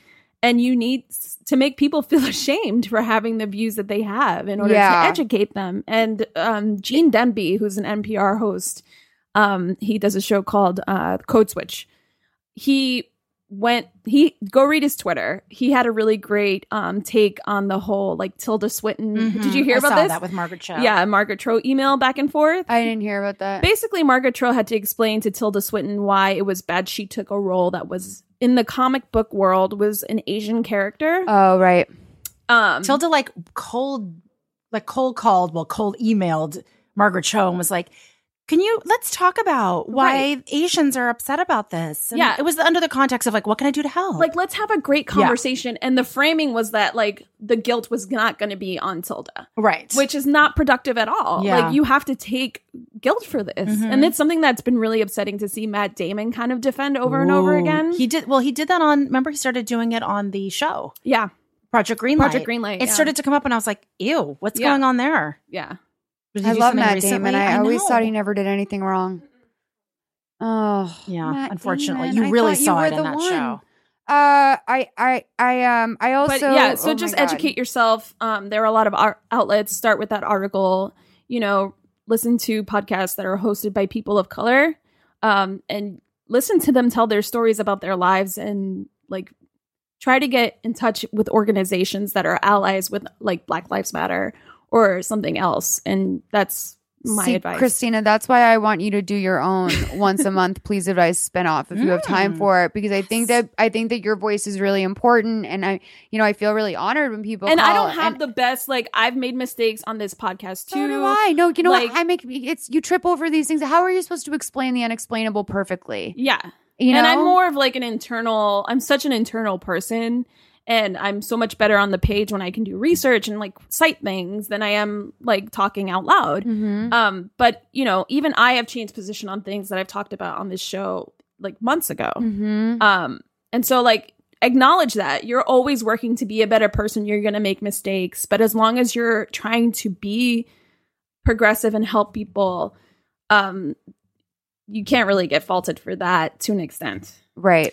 and you need to make people feel ashamed for having the views that they have in order Yeah. to educate them. And um, Gene Demby, who's an NPR host, um, he does a show called uh, Code Switch. He went he go read his Twitter. He had a really great um, take on the whole like Tilda Swinton. Mhm. Did you hear I about saw this? that with Margaret Cho? yeah, Margaret Cho email back and forth. I didn't hear about that. Basically, Margaret Cho had to explain to Tilda Swinton why it was bad she took a role that was in the comic book world was an Asian character. Oh, right. Um, Tilda like cold, like cold called, well, cold emailed Margaret Cho and was like, "Can you let's talk about why Right. Asians are upset about this?" And Yeah. it was under the context of like, "What can I do to help?" like let's have a great conversation and the framing was that like the guilt was not going to be on tilda right, which is not productive at all Yeah. like you have to take guilt for this Mhm. and it's something that's been really upsetting to see matt damon kind of defend over and over again He did well. He did that on. Remember, he started doing it on the show yeah Project Greenlight. Project Greenlight, It yeah. started to come up, and I was like, "Ew, what's Yeah. going on there?" yeah I love Matt recently? Damon. I, always know. thought he never did anything wrong. Oh, Yeah, Matt unfortunately, Damon. you really thought you saw it in that one. show. Uh, I, I, I, um, I also, but yeah so oh just educate yourself um there are a lot of ar- outlets start with that article you know listen to podcasts that are hosted by people of color um and listen to them tell their stories about their lives and like try to get in touch with organizations that are allies with like black lives matter or something else and that's my See, advice Christina, that's why I want you to do your own once a month please advise spinoff if you have time Mm. for it because I think that I think that your voice is really important and I you know I feel really honored when people and i don't have and- the best like i've made mistakes on this podcast too So do I. No, you know like- what? I make it's you trip over these things. How are you supposed to explain the unexplainable perfectly? yeah You know, and I'm more of like an internal. I'm such an internal person, and I'm so much better on the page when I can do research and like cite things than I am like talking out loud. Mhm. Um, but you know, even I have changed position on things that I've talked about on this show like months ago. Mhm. Um, and so like acknowledge that you're always working to be a better person. You're gonna make mistakes, but as long as you're trying to be progressive and help people, um, you can't really get faulted for that to an extent. Right.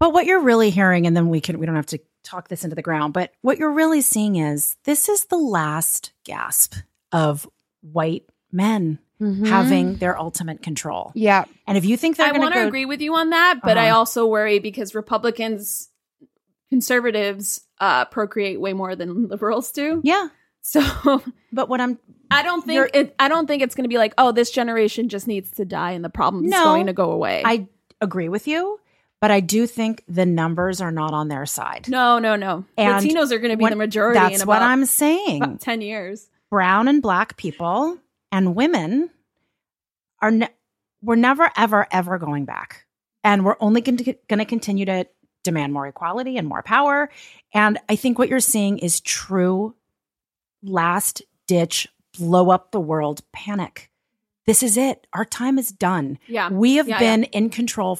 But what you're really hearing, and then we can we don't have to talk this into the ground, but what you're really seeing is this is the last gasp of white men Mhm. having their ultimate control. Yeah. And if you think they're I want to go, agree with you on that, but I Uh-huh. also worry because Republicans, conservatives, uh, procreate way more than liberals do. yeah. So But what I'm I don't think it. I don't think it's going to be like, oh, this generation just needs to die and the problem's No. going to go away. I agree with you, but I do think the numbers are not on their side. no, no, no. And Latinos are going to be the majority. That's in what about, I'm saying. about ten years. brown and black people and women are ne- we're never ever ever going back and we're only going to continue to demand more equality and more power and i think what you're seeing is true last ditch blow up the world panic this is it our time is done Yeah, we have Yeah, been in control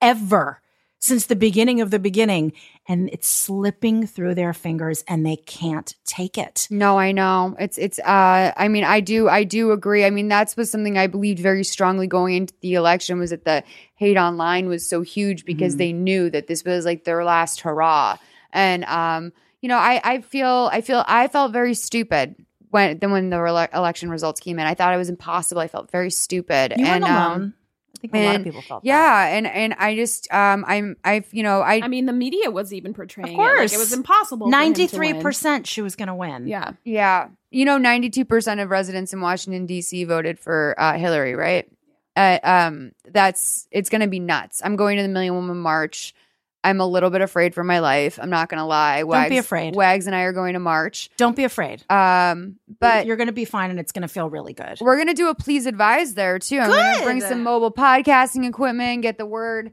forever since the beginning of the beginning and it's slipping through their fingers and they can't take it No, I know. It's it's uh I mean, I do I do agree. I mean, that's was something I believed very strongly going into the election was that the hate online was so huge because Mhm. they knew that this was like their last hurrah. And um, you know, I I feel I feel I felt very stupid when then when the rele- election results came in. I thought it was impossible. I felt very stupid. You and um, alone. I think a lot of people felt that. yeah, and and I just um I'm I've you know I I mean, the media was even portraying Of course. it like it was impossible. for him to Ninety-three win. percent she was going to win. Yeah, Yeah. You know, 92% of residents in Washington, D.C. voted for uh, Hillary, right? Uh, um, that's, it's going to be nuts. I'm going to the Million Woman March. I'm a little bit afraid for my life. I'm not going to lie. Don't be afraid. Wags and I are going to march. Don't be afraid. Um, but you're going to be fine, and it's going to feel really good. we're going to do a please advise there too. I'm going to bring some mobile podcasting equipment, get the word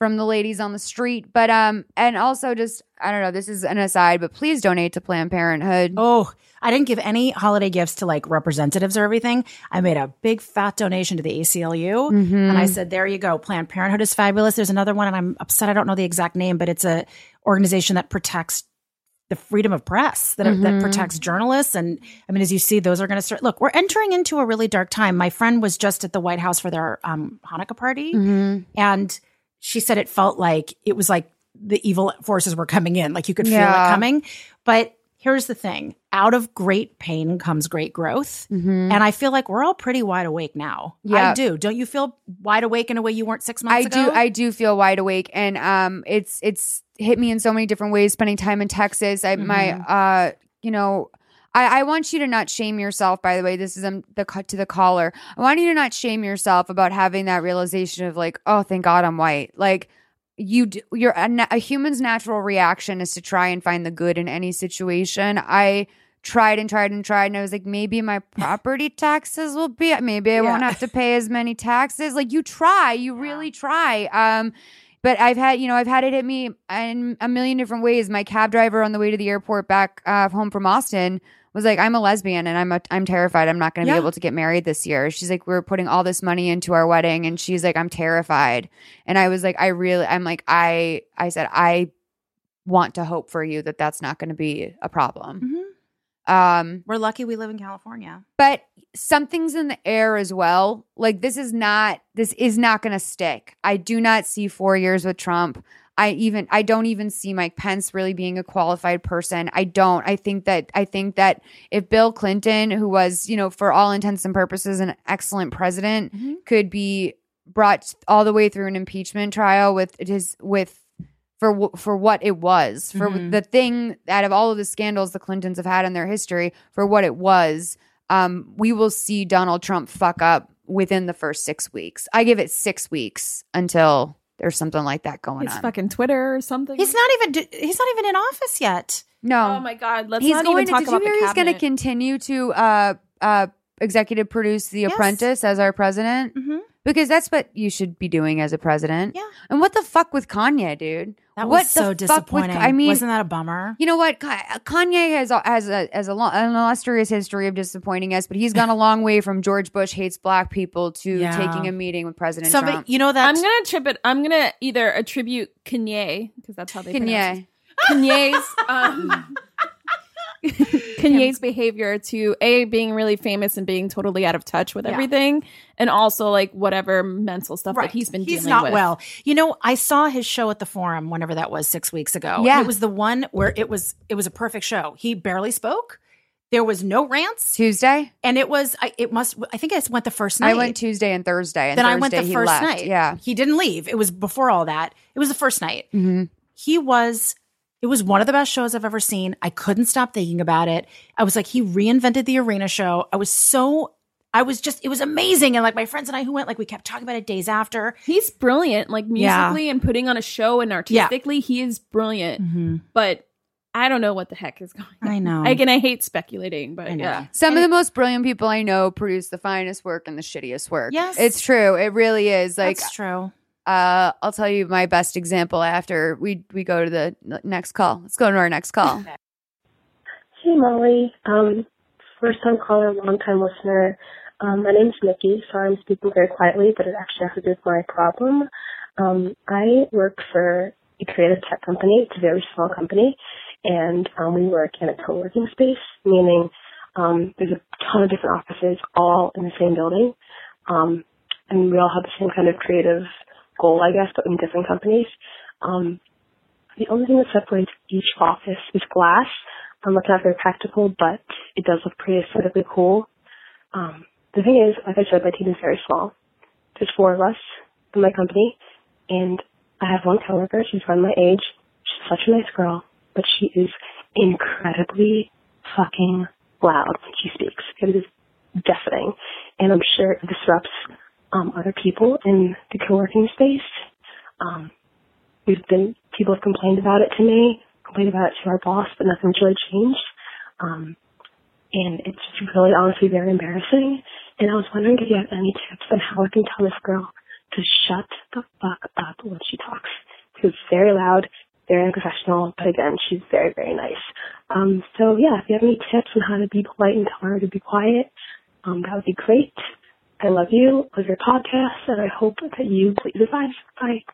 from the ladies on the street. But, um, and also just, I don't know, this is an aside, but please donate to Planned Parenthood. Oh, I didn't give any holiday gifts to like representatives or everything. I made a big fat donation to the ACLU, Mm-hmm. and I said, "There you go. Planned Parenthood is fabulous." There's another one, and I'm upset I don't know the exact name, but it's a organization that protects the freedom of press that Mm-hmm. that protects journalists and i mean as you see those are going to start look we're entering into a really dark time my friend was just at the white house for their um, hanukkah party Mhm. and she said it felt like it was like the evil forces were coming in. Like you could feel Yeah. it coming. But here's the thing out of great pain comes great growth. Mhm. And I feel like we're all pretty wide awake now. Yeah. I do. Don't you feel wide awake in a way you weren't six months ago? I ago? do I do feel wide awake and um it's it's hit me in so many different ways spending time in Texas. I my Mhm. uh you know I, I want you to not shame yourself. By the way, this is um, the cut to the caller. I want you to not shame yourself about having that realization of like, oh, thank God I'm white. Like, you, d- you're a, a human's natural reaction is to try and find the good in any situation. I tried and tried and tried, and I was like, maybe my property taxes will be, maybe I won't have to pay as many taxes. Like, you try, you really try. Um, but I've had, you know, I've had it hit me in a million different ways. My cab driver on the way to the airport back uh, home from Austin was like, "I'm a lesbian and I'm a, I'm terrified. I'm not going to Yeah. be able to get married this year." She's like, "We're putting all this money into our wedding," and she's like, "I'm terrified." And I was like, "I really," I'm like, I, I said, I want to hope for you that that's not going to be a problem. Mhm. Um, We're lucky we live in California. but something's in the air as well. Like this is not this is not going to stick. I do not see 4 years with Trump. I even I don't even see Mike Pence really being a qualified person. I don't. I think that I think that if Bill Clinton, who was, you know, for all intents and purposes an excellent president, Mhm. could be brought all the way through an impeachment trial with his with for for what it was for Mhm. the thing out of all of the scandals the Clintons have had in their history for what it was um, we will see Donald Trump fuck up within the first six weeks. I give it six weeks until there's something like that going His on. fucking Twitter or something. He's not even he's not even in office yet. no, Oh my god, let's he's not going even talk to. Did about you hear the he's going to continue to uh, uh, executive produce The Yes. Apprentice as our president? Mm-hmm. Because that's what you should be doing as a president. Yeah. And what the fuck with Kanye, dude? That what was so the fuck with- disappointing. I mean, wasn't that a bummer? You know what? Kanye has a- has a has a long, an illustrious history of disappointing us, but he's gone a long way from George Bush hates black people to Yeah. taking a meeting with President Somebody, Trump. you know that I'm gonna trip it. I'm gonna either attribute Kanye because that's how they pronounce Kanye. it. Kanye's um, Kanye's behavior to a being really famous and being totally out of touch with Yeah. everything, and also like whatever mental stuff that he's been he's dealing not with. well. You know, I saw his show at the Forum whenever that was six weeks ago. Yeah. it was the one where it was it was a perfect show. He barely spoke. There was no rants, Tuesday. and it was I, it must. I think I went the first night. I went Tuesday and Thursday. And then Thursday I went the he first left. night. Yeah. he didn't leave. It was before all that. It was the first night. hmm he was it was one of the best shows I've ever seen. I couldn't stop thinking about it. I was like, he reinvented the arena show. I was so I was just it was amazing. And like my friends and I who went, like we kept talking about it days after. He's brilliant, like Yeah. musically and putting on a show and artistically, he is brilliant. Mm-hmm. But I don't know what the heck is going on. I know. Again, I hate speculating, but yeah. Some of the most brilliant people I know produce the finest work and the shittiest work. Yes. it's true. It really is. Like, That's true. Uh, I'll tell you my best example after we we go to the next call. Let's go to our next call. Hey Molly, um, first time caller, long time listener. Um, my name's Nikki. Sorry I'm speaking very quietly, but it actually has to do with my problem. Um, I work for a creative tech company. It's a very small company, and um, we work in a co-working space, meaning um, there's a ton of different offices all in the same building, um, and we all have the same kind of creative goal, I guess, but in different companies. Um, the only thing that separates each office is glass. I'm looking at very practical, but it does look pretty aesthetically cool. Um, the thing is, like I said, my team is very small. There's four of us in my company, and I have one coworker. She's around my age. She's such a nice girl, but she is incredibly fucking loud when she speaks. It is deafening, and I'm sure it disrupts um, other people in the co-working space. Um, we've been people have complained about it to me, complained about it to our boss, but nothing's really changed. Um, and it's really honestly very embarrassing. And I was wondering if you have any tips on how I can tell this girl to shut the fuck up when she talks. She's very loud, very unprofessional, but again, she's very, very nice. Um, so yeah, if you have any tips on how to be polite and tell her to be quiet, um, that would be great. I love you, love your podcast, and I hope that you please advise. Bye.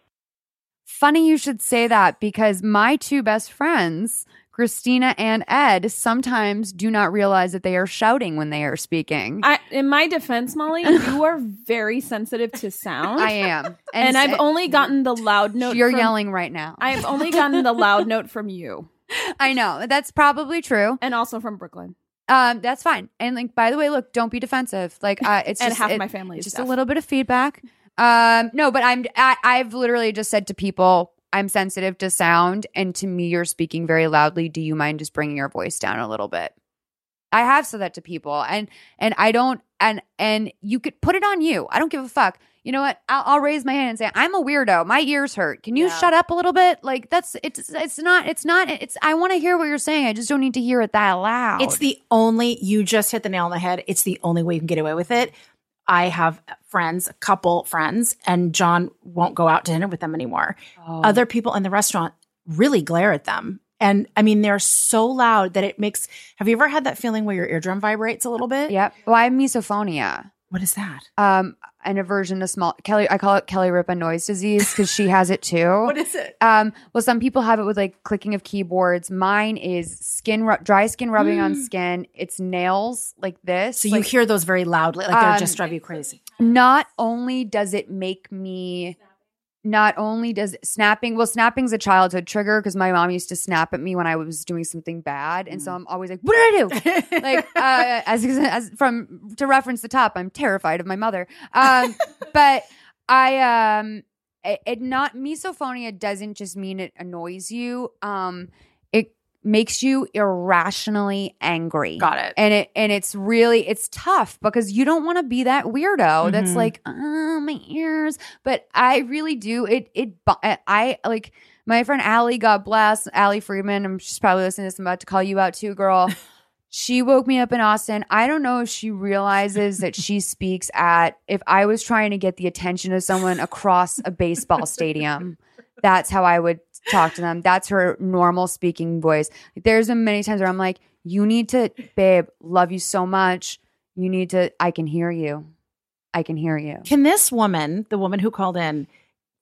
Funny you should say that because my two best friends, Christina and Ed sometimes do not realize that they are shouting when they are speaking. I, in my defense, Molly, you are very sensitive to sound. I am. and, I've s- only gotten the loud note. You're from- yelling right now. I've only gotten the loud note from you, I know. That's probably true. and also from Brooklyn. Um, that's fine. And like, by the way, look, don't be defensive. Like, uh, it's And just half it- my family just deaf. a little bit of feedback. Um, no, but I'm I, I've literally just said to people, I'm sensitive to sound, and to me, you're speaking very loudly. Do you mind just bringing your voice down a little bit? I have said that to people, and and I don't, and and you could put it on you. I don't give a fuck. You know what? I'll, I'll raise my hand and say, I'm a weirdo. My ears hurt. Can you Yeah. shut up a little bit? Like that's it's it's not it's not it's. I want to hear what you're saying. I just don't need to hear it that loud. It's the only, you just hit the nail on the head. It's the only way you can get away with it. I have friends, a couple friends, and John won't go out to dinner with them anymore. Oh. Other people in the restaurant really glare at them. And I mean, they're so loud that it makes. Have you ever had that feeling where your eardrum vibrates a little bit? Yep. Well, I have misophonia. What is that? Um, an aversion to small Kelly. I call it Kelly Ripa noise disease because she has it too. what is it? Um, well, some people have it with like clicking of keyboards. Mine is skin, ru- dry skin rubbing on skin. It's nails like this. So you hear those very loudly, like they Um, just drive you crazy. not only does it make me not only does snapping well snapping's a childhood trigger because my mom used to snap at me when i was doing something bad. And so i'm always like what did i do? Like uh as, as from to reference the top i'm terrified of my mother. Um but i um it, it not misophonia doesn't just mean it annoys you. Um makes you irrationally angry Got it. and it and it's really it's tough because you don't want to be that weirdo that's Mhm. like oh my ears but i really do it it i like my friend Allie, God bless, Allie Freeman. I'm she's probably listening to this. I'm about to call you out too, girl. she woke me up in Austin. I don't know if she realizes that she speaks at, if I was trying to get the attention of someone across a baseball stadium, that's how I would talk to them. That's her normal speaking voice. There's been many times where I'm like, you need to, babe, love you so much. You need to, I can hear you. I can hear you. Can this woman, the woman who called in,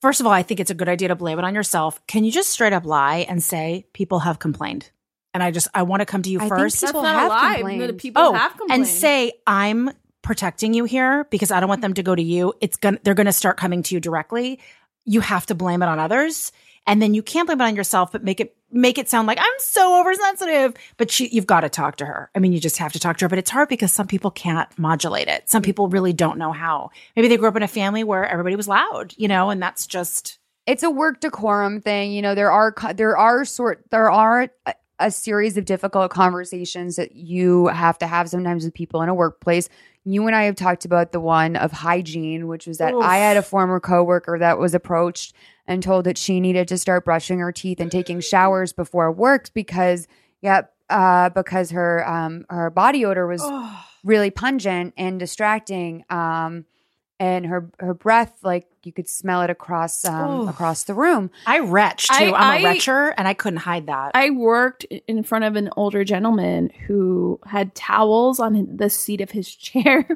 first of all, I think it's a good idea to blame it on yourself. Can you just straight up lie and say people have complained? And I just, I want to come to you I think first People That's not have a lie. complained. People oh, have complained. and say I'm protecting you here because I don't want them to go to you. It's gonna they're gonna start coming to you directly. You have to blame it on others, and then you can't blame it on yourself, but make it make it sound like I'm so oversensitive. But she, you've got to talk to her. I mean, you just have to talk to her. But it's hard because some people can't modulate it. Some people really don't know how. Maybe they grew up in a family where everybody was loud, you know, and that's just it's a work decorum thing. You know, there are there are sort there are a, a series of difficult conversations that you have to have sometimes with people in a workplace. You and I have talked about the one of hygiene, which was that Oof. I had a former coworker that was approached and told that she needed to start brushing her teeth and taking showers before work because, yep, uh, because her um her body odor was really pungent and distracting. Um, and her her breath, like you could smell it across um Oof. across the room. I retch too. I- I, am a I- retcher, and I couldn't hide that. I worked in front of an older gentleman who had towels on the seat of his chair.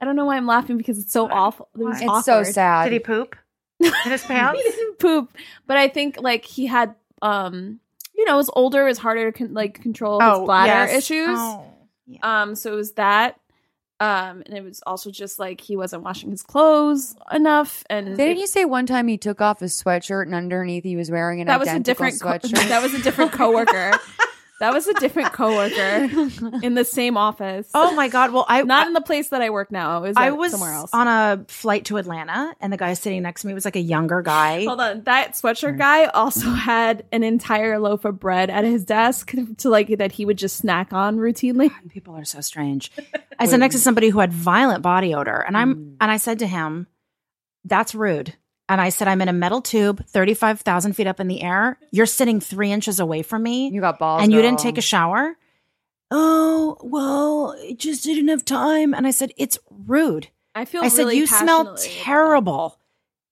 I don't know why I'm laughing because it's so awful. It was It's so sad. Did he poop in his pants? he didn't poop, but I think like he had, um, you know, was older, it was harder to con- like control his bladder yes. issues. Oh, yeah. Um, so it was that. Um, and it was also just like he wasn't washing his clothes enough, and Didn't it- you say one time he took off his sweatshirt and underneath he was wearing an that was a identical different co- sweatshirt? that was a different coworker. that was a different coworker in the same office. Oh my god! Well, I not in the place that I work now. It was I was somewhere else. on a flight to Atlanta, and the guy sitting next to me was like a younger guy. Hold on, that sweatshirt mm. guy also had an entire loaf of bread at his desk to like that he would just snack on routinely. People are so strange. I sat next to somebody who had violent body odor, and I'm mm. and I said to him, "That's rude." And I said, "I'm in a metal tube, thirty five thousand feet up in the air. You're sitting three inches away from me, you got balls, and you didn't take a shower." Oh well, it just didn't have time. And I said, "It's rude." I feel. I said, really "You smell terrible.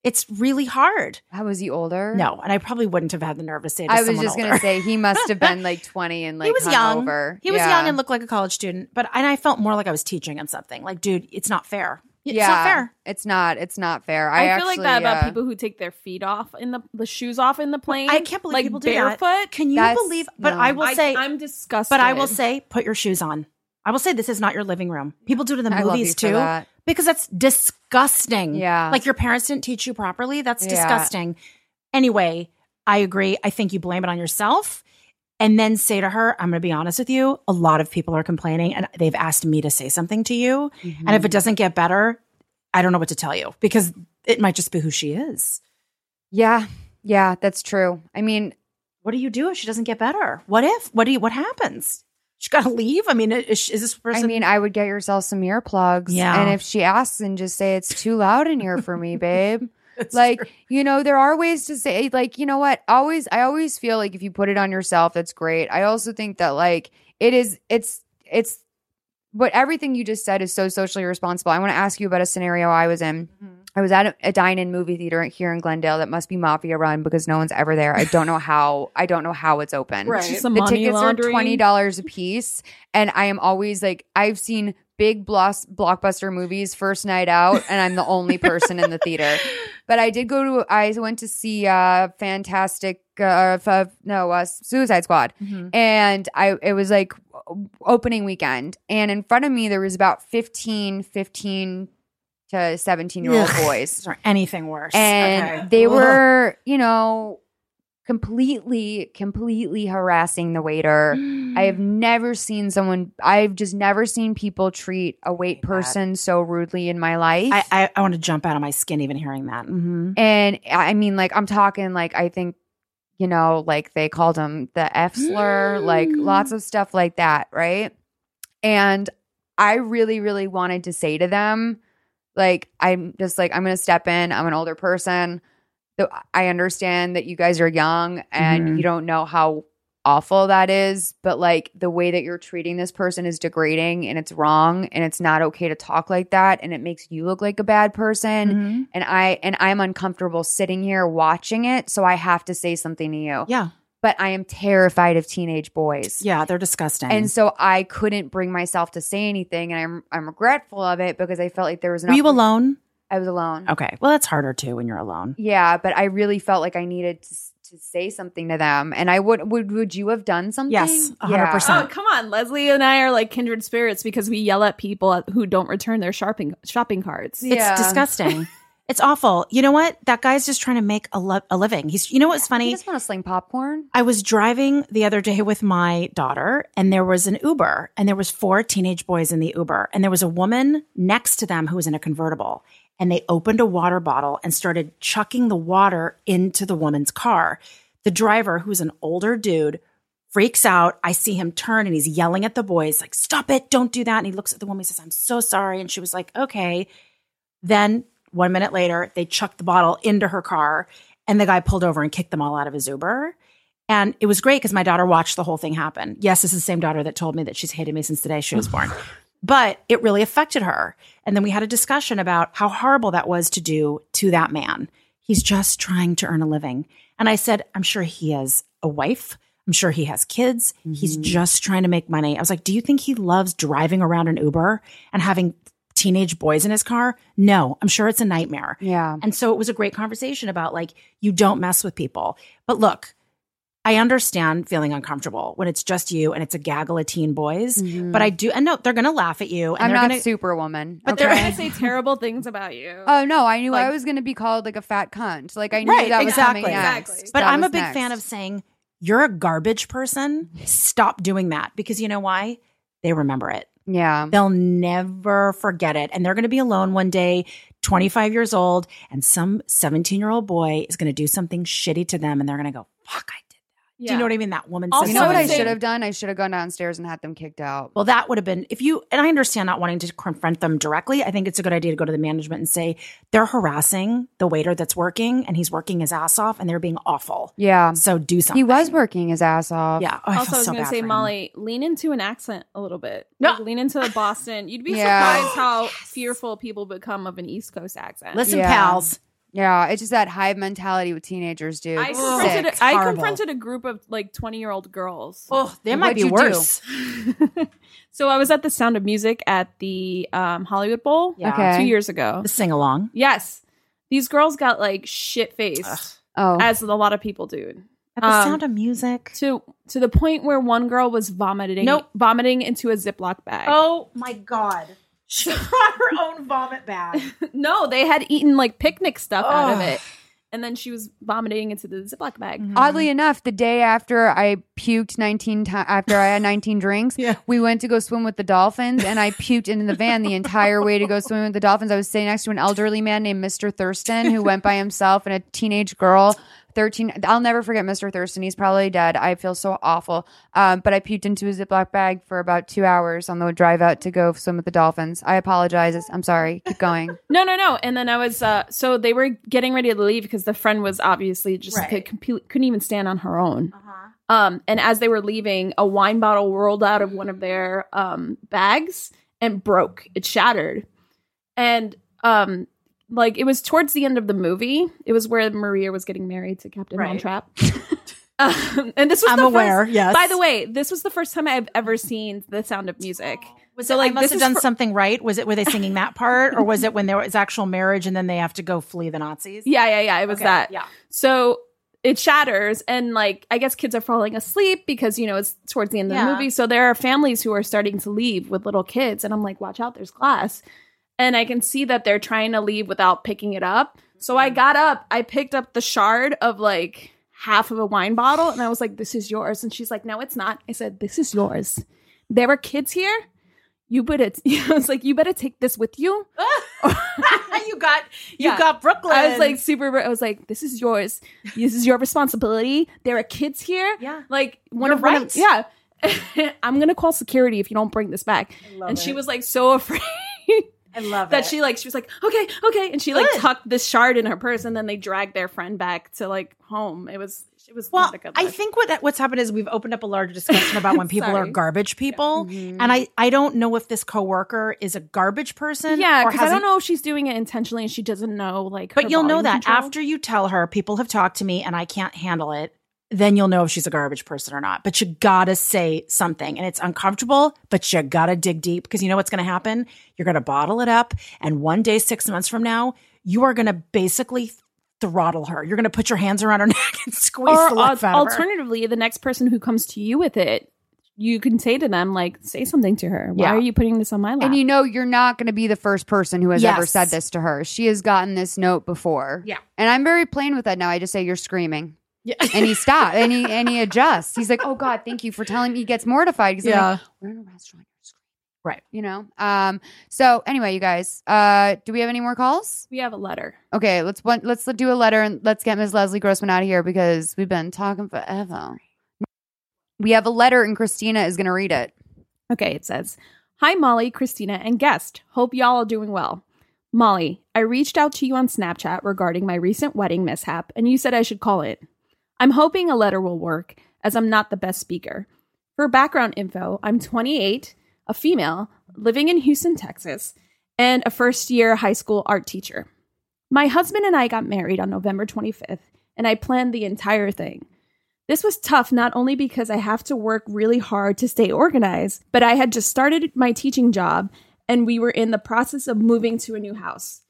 It's really hard." How was he older? No, and I probably wouldn't have had the nerve to say. It to I was just gonna say he must have been like twenty and like he was young. hungover. He was Yeah. young and looked like a college student, but and I felt more like I was teaching him something. Like, dude, it's not fair. It's not fair. It's not. It's not fair. I, I, feel like that about uh, people who take their feet off in the the shoes off in the plane. I can't believe like people do barefoot. that. Can you That's- believe? But no. I will say, I'm disgusted. but I will say, put your shoes on. I will say this is not your living room. People do it in the I love movies you for too, that. because that's disgusting. Yeah. like your parents didn't teach you properly. That's Yeah. disgusting. Anyway, I agree. I think you blame it on yourself. And then say to her, I'm going to be honest with you. A lot of people are complaining and they've asked me to say something to you. And if it mm-hmm. doesn't get better, I don't know what to tell you because it might just be who she is. Yeah, yeah, that's true. I mean, What do you do if she doesn't get better? What if? What do you, what happens? She got to leave? I mean, is, is this person? I mean, I would get yourself some earplugs. Yeah. And if she asks, and just say it's too loud in here for me, babe. like you know there are ways to say like you know what? Always i always feel like if you put it on yourself that's great. I also think that like it is it's it's but everything you just said is so socially responsible. I want to ask you about a scenario i was in. Mm-hmm. I was at a, a dine-in movie theater here in glendale that must be mafia run because no one's ever there. I don't know how i don't know how it's open. It's just some the money tickets laundering. are twenty dollars a piece, and I am always like, I've seen big bloss, blockbuster movies first night out, and I'm the only person in the theater. But I did go to, I went to see uh, Fantastic, uh, f- no, uh, Suicide Squad, Mm-hmm. and I it was like opening weekend, and in front of me there was about 15, 15 to seventeen year old boys Or anything worse? and Okay. they Ugh. were you know completely completely harassing the waiter. I have never seen someone i've just never seen people treat a wait person so rudely in my life. I, I, I want to jump out of my skin even hearing that. Mm-hmm. and i mean like i'm talking like i think you know like they called him the f slur like lots of stuff like that right? And i really really wanted to say to them like i'm just like i'm gonna step in i'm an older person. so i understand that you guys are young and Mhm. you don't know how awful that is but like the way that you're treating this person is degrading and it's wrong and it's not okay to talk like that and it makes you look like a bad person Mm-hmm. and I and I'm uncomfortable sitting here watching it, so I have to say something to you. Yeah. But I am terrified of teenage boys. Yeah. They're disgusting. And so I couldn't bring myself to say anything and I'm I'm regretful of it because I felt like there was an were you alone? I was alone. Okay. Well, that's harder too when you're alone. Yeah, but I really felt like I needed to, to say something to them. And I would would would you have done something? Yes, hundred Yeah. percent. Oh, come on. Leslie and I are like kindred spirits because we yell at people who don't return their shopping shopping cards. Yeah. It's disgusting. it's awful. You know what? That guy's just trying to make a, li- a living. He's, you know what's funny? You just want to sling popcorn? I was driving the other day with my daughter and there was an Uber and there was four teenage boys in the Uber and there was a woman next to them who was in a convertible and they opened a water bottle and started chucking the water into the woman's car. The driver, who's an older dude, freaks out. I see him turn and he's yelling at the boys like, "Stop it. Don't do that." And he looks at the woman, he says, "I'm so sorry." And she was like, "Okay." Then 1 minute later, they chucked the bottle into her car and the guy pulled over and kicked them all out of his Uber. And it was great because my daughter watched the whole thing happen. Yes, this is the same daughter that told me that she's hated me since the day she was born. But it really affected her. And then we had a discussion about how horrible that was to do to that man. He's just trying to earn a living. And I said, I'm sure he has a wife. I'm sure he has kids. He's mm-hmm. just trying to make money. I was like, Do you think he loves driving around an Uber and having teenage boys in his car? No, I'm sure it's a nightmare. Yeah. And so it was a great conversation about like, you don't mess with people. But look, I understand feeling uncomfortable when it's just you and it's a gaggle of teen boys. Mm-hmm. But I do, and no, they're going to laugh at you. And I'm they're not gonna, superwoman. But okay? they're- They're going to say terrible things about you. Oh no, I knew I was going to be called like a fat cunt. Like I knew Right, that was exactly. coming next. Exactly. But That I'm a big next. fan of saying, you're a garbage person. Stop doing that because you know why? They remember it. Yeah. They'll never forget it. And they're going to be alone one day, 25 years old, and some 17 year old boy is going to do something shitty to them. And they're going to go, fuck, I did that. Do you know what I mean? That woman Also, You know what I should have done? I should have gone downstairs and had them kicked out. Well, that would have been if you, and I understand not wanting to confront them directly. I think it's a good idea to go to the management and say, they're harassing the waiter that's working and he's working his ass off and they're being awful. Yeah. So do something. He was working his ass off. Yeah. Oh, I also, I was so going to say. Molly, lean into an accent a little bit. No. Like, lean into the Boston. You'd be Yeah. surprised how fearful people become of an East Coast accent. Listen, Yeah. pals, Yeah, it's just that hive mentality with teenagers, dude. I confronted, sick. a, I horrible. confronted a group of like 20 year old girls. Oh, they might What'd be you worse. so I was at the Sound of Music at the um, Hollywood Bowl Yeah. Okay. two years ago. The sing along. Yes. These girls got like shit faced, Oh, as a lot of people do. At the Um, sound of music. To to the point where one girl was vomiting Nope. vomiting into a Ziploc bag. Oh my god. She brought her own vomit bag. No, they had eaten like picnic stuff out of it. And then she was vomiting into the Ziploc bag. Mm-hmm. Oddly enough, the day after I puked 19 times, after I had 19 drinks, Yeah. we went to go swim with the dolphins and I puked into the van the entire way to go swim with the dolphins. I was sitting next to an elderly man named Mr. Thurston who went by himself and a teenage girl. 13 I'll never forget Mr. Thurston. He's probably dead. I feel so awful. Um, but I puked into a Ziploc bag for about two hours on the drive out to go swim with the dolphins. I apologize. I'm sorry. Keep going. No, no, no. And then I was uh so they were getting ready to leave because the friend was obviously just Right. could compute, couldn't even stand on her own. Uh-huh. Um and as they were leaving, a wine bottle rolled out of one of their um bags and broke. It shattered. And um like it was towards the end of the movie. It was where Maria was getting married to Captain Right. Von Trapp. um, and this was I'm the aware, First, yes. By the way, this was the first time I've ever seen The Sound of Music. Was So, it like, like I must this have done for- something right? Was it were they singing that part, or was it when there was actual marriage and then they have to go flee the Nazis? Yeah, yeah, yeah. It was Okay, that. Yeah. So it shatters, and like I guess kids are falling asleep because you know it's towards the end of Yeah. the movie. So there are families who are starting to leave with little kids, and I'm like, watch out, there's glass. And I can see that they're trying to leave without picking it up. So I mm-hmm. got up, I picked up the shard of like half of a wine bottle, and I was like, this is yours. And she's like, no, it's not. I said, this is yours. There are kids here. You better, I was like, you better take this with you. you got you Yeah. got Brooklyn. I was like super. I was like, "This is yours. This is your responsibility. There are kids here. Yeah. like one You're of one of- right. yeah. I'm gonna call security if you don't bring this back." And she was like so afraid I love that it. she like she was like, "Okay, okay," and she like Good. tucked this shard in her purse, and then they dragged their friend back to like home. It was it was Well, not a good. I think what what's happened is we've opened up a larger discussion about when people are garbage people, Mhm. and I I don't know if this coworker is a garbage person. yeah, because I don't know if she's doing it intentionally and she doesn't know like. But you'll know that control. after you tell her people have talked to me and I can't handle it, then you'll know if she's a garbage person or not. But you gotta say something. And it's uncomfortable, but you gotta dig deep because you know what's gonna happen? You're gonna bottle it up. And one day, six months from now, you are gonna basically throttle her. You're gonna put your hands around her neck and squeeze or the life al- out of her. alternatively, the next person who comes to you with it, you can say to them like, "Say something to her. Why Yeah. are you putting this on my lap?" And you know, you're not going to be the first person who has ever said this to her. She has gotten this note before. Yeah. And I'm very plain with that now. I just say, You're screaming. Yeah. And he stops and he and he adjusts. He's like, Oh God, thank you for telling me. He gets mortified because Yeah. like, we're in a restaurant. Right. You know? Um, so anyway, you guys, uh, do we have any more calls? we have a letter. Okay, let's one, let's do a letter and let's get Ms. Leslie Grossman out of here because we've been talking forever. We have a letter and Christina is gonna read it. Okay, it says, Hi, Molly, Christina, and guest. Hope y'all are doing well. Molly, I reached out to you on Snapchat regarding my recent wedding mishap, and you said I should call it. I'm hoping a letter will work, as I'm not the best speaker. For background info, I'm 28, a female, living in Houston, Texas, and a first year high school art teacher. My husband and I got married on November 25th, and I planned the entire thing. This was tough not only because I have to work really hard to stay organized, but I had just started my teaching job and we were in the process of moving to a new house.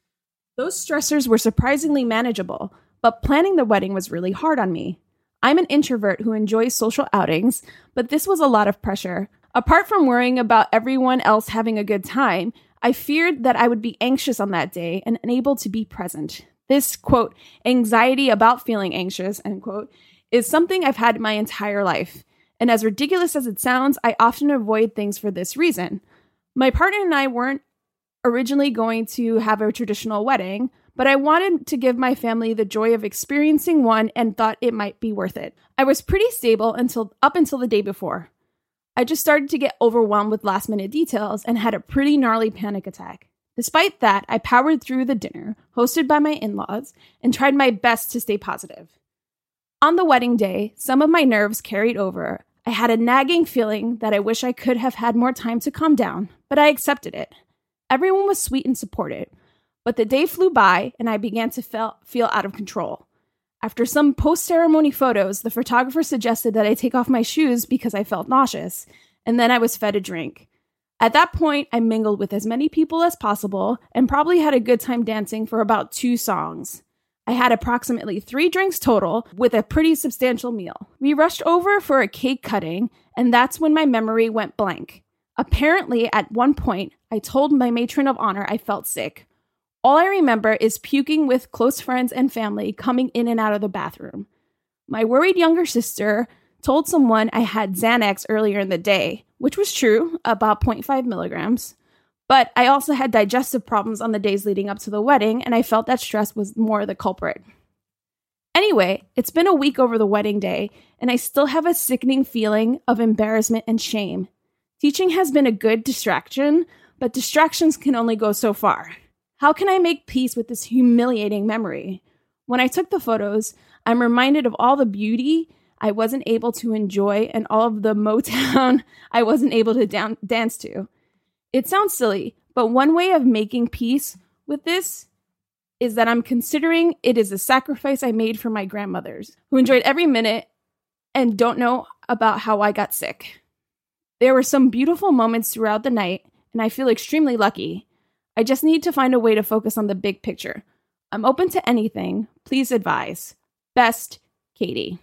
Those stressors were surprisingly manageable, but planning the wedding was really hard on me. I'm an introvert who enjoys social outings, but this was a lot of pressure. Apart from worrying about everyone else having a good time, I feared that I would be anxious on that day and unable to be present. This, quote, anxiety about feeling anxious, end quote, is something I've had my entire life. And as ridiculous as it sounds, I often avoid things for this reason. My partner and I weren't originally going to have a traditional wedding, but I wanted to give my family the joy of experiencing one and thought it might be worth it. I was pretty stable until up until the day before. I just started to get overwhelmed with last minute details and had a pretty gnarly panic attack. Despite that, I powered through the dinner, hosted by my in laws, and tried my best to stay positive. On the wedding day, some of my nerves carried over. I had a nagging feeling that I wish I could have had more time to calm down, but I accepted it. Everyone was sweet and supportive, But the day flew by and I began to feel, feel out of control. After some post ceremony photos, the photographer suggested that I take off my shoes because I felt nauseous, and then I was fed a drink. At that point, I mingled with as many people as possible and probably had a good time dancing for about two songs. I had approximately three drinks total with a pretty substantial meal. We rushed over for a cake cutting, and that's when my memory went blank. Apparently, at one point, I told my matron of honor I felt sick. All I remember is puking with close friends and family coming in and out of the bathroom. My worried younger sister told someone I had Xanax earlier in the day, which was true, about 0.5 milligrams. But I also had digestive problems on the days leading up to the wedding, and I felt that stress was more the culprit. Anyway, it's been a week over the wedding day, and I still have a sickening feeling of embarrassment and shame. Teaching has been a good distraction, but distractions can only go so far. How can I make peace with this humiliating memory? When I took the photos, I'm reminded of all the beauty I wasn't able to enjoy and all of the Motown I wasn't able to down- dance to. It sounds silly, but one way of making peace with this is that I'm considering it is a sacrifice I made for my grandmothers, who enjoyed every minute and don't know about how I got sick. There were some beautiful moments throughout the night, and I feel extremely lucky. I just need to find a way to focus on the big picture. I'm open to anything. Please advise. Best, Katie.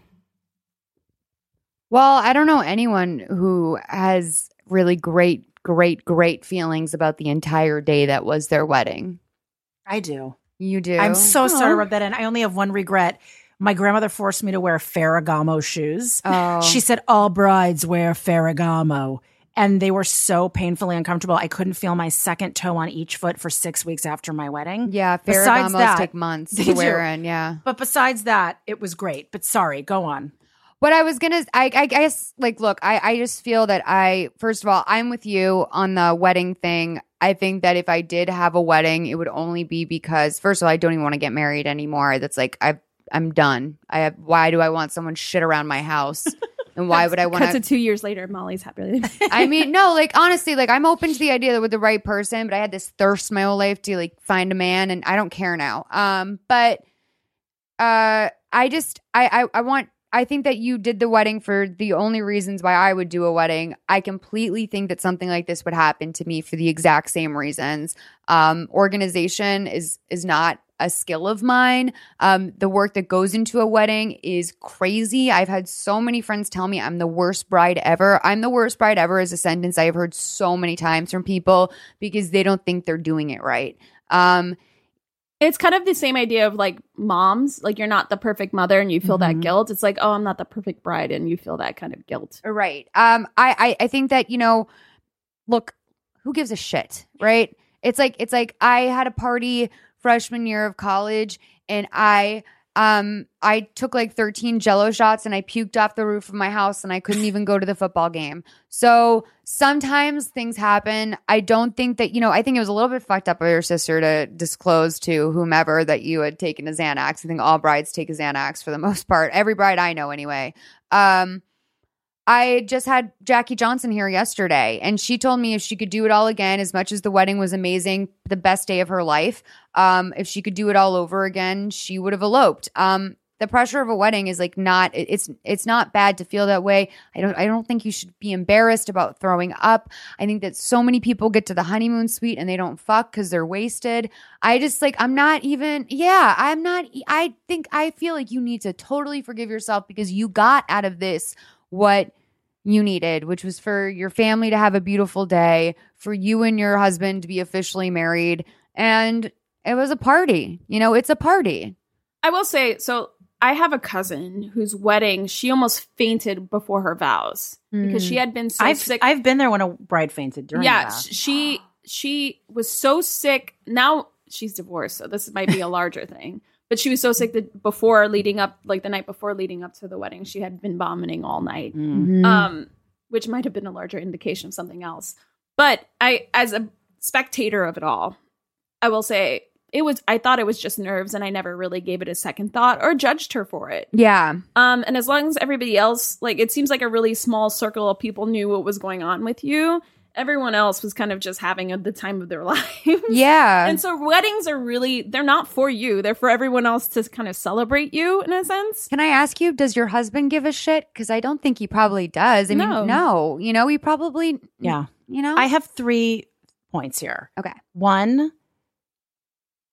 Well, I don't know anyone who has really great, great, great feelings about the entire day that was their wedding. I do. You do? I'm so sorry Aw. to rub that in. I only have one regret. My grandmother forced me to wear Ferragamo shoes. Oh. She said all brides wear Ferragamo. And they were so painfully uncomfortable. I couldn't feel my second toe on each foot for six weeks after my wedding. yeah, Besides that, take months to wear do. in. Yeah. But besides that, it was great. But sorry, go on. What I was gonna, I, I guess, like, look, I, I just feel that I, first of all, I'm with you on the wedding thing. I think that if I did have a wedding, it would only be because, first of all, I don't even want to get married anymore. That's like, I, I'm done. I have, why do I want someone shit around my house? And why would I want to two years later, Molly's happy. I mean, no, like honestly, like I'm open to the idea that with the right person, but I had this thirst my whole life to like find a man and I don't care now. Um, but uh I just I I, I want I think that you did the wedding for the only reasons why I would do a wedding. I completely think that something like this would happen to me for the exact same reasons. Um, organization is is not a skill of mine. Um, the work that goes into a wedding is crazy. I've had so many friends tell me I'm the worst bride ever. I'm the worst bride ever is a sentence I have heard so many times from people because they don't think they're doing it right. Um, it's kind of the same idea of like moms, like you're not the perfect mother and you feel that Mhm. guilt. It's like, oh, I'm not the perfect bride and you feel that kind of guilt. Right. Um, I, I, I think that, you know, look, who gives a shit, right? It's like, it's like I had a party freshman year of college and I, um, I took like 13 jello shots and I puked off the roof of my house and I couldn't even go to the football game. So sometimes things happen. I don't think that, you know, I think it was a little bit fucked up of your sister to disclose to whomever that you had taken a Xanax. I think all brides take a Xanax for the most part. Every bride I know anyway. Um, I just had Jackie Johnson here yesterday, and she told me if she could do it all again, as much as the wedding was amazing, the best day of her life, um, if she could do it all over again, she would have eloped. Um, the pressure of a wedding is like not it's it's not bad to feel that way. I don't I don't think you should be embarrassed about throwing up. I think that so many people get to the honeymoon suite and they don't fuck because they're wasted. I just like I'm not even yeah, I'm not I think I feel like you need to totally forgive yourself because you got out of this what you needed, which was for your family to have a beautiful day, for you and your husband to be officially married. And it was a party. You know, it's a party. I will say, so I have a cousin whose wedding she almost fainted before her vows because she hmm. had been so I've sick. I've been there when a bride fainted during yeah, the sh- she she was so sick. Now she's divorced, so this might be a larger thing. But she was so sick that before leading up, like the night before leading up to the wedding, she had been vomiting all night. Mm. um, which might have been a larger indication of something else. But I, as a spectator of it all, I will say it was. I thought it was just nerves, and I never really gave it a second thought or judged her for it. yeah. Um, and as long as everybody else, like, it seems like a really small circle of people knew what was going on with you, everyone else was kind of just having a, the time of their lives. Yeah. And so weddings are really they're not for you. They're for everyone else to kind of celebrate you in a sense. Can I ask you, does your husband give a shit? Because I don't think he probably does. I No. mean, no. You know, he probably, Yeah. you know? I have three points here. Okay. One,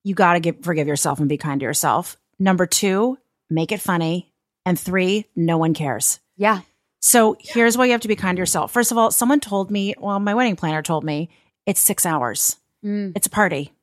you got to get forgive yourself and be kind to yourself. Number two, make it funny. And three, no one cares. yeah. So here's why you have to be kind to yourself. First of all, someone told me, well, my wedding planner told me it's six hours. Mm, It's a party.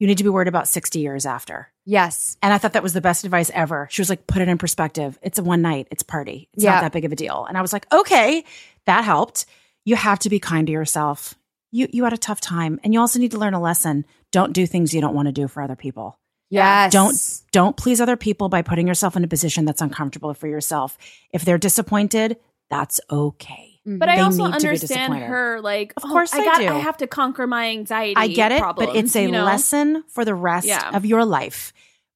You need to be worried about 60 years after. yes. And I thought that was the best advice ever. She was like, put it in perspective. It's a one night, it's a party. It's Yeah. not that big of a deal. And I was like, okay, that helped. You have to be kind to yourself. You you had a tough time. And you also need to learn a lesson. Don't do things you don't want to do for other people. Yes. Don't don't please other people by putting yourself in a position that's uncomfortable for yourself. If they're disappointed, that's okay. But I They also need to be understand her like Of oh, course I got do. I have to conquer my anxiety. I get it, problems, but it's a you know? lesson for the rest Yeah. of your life.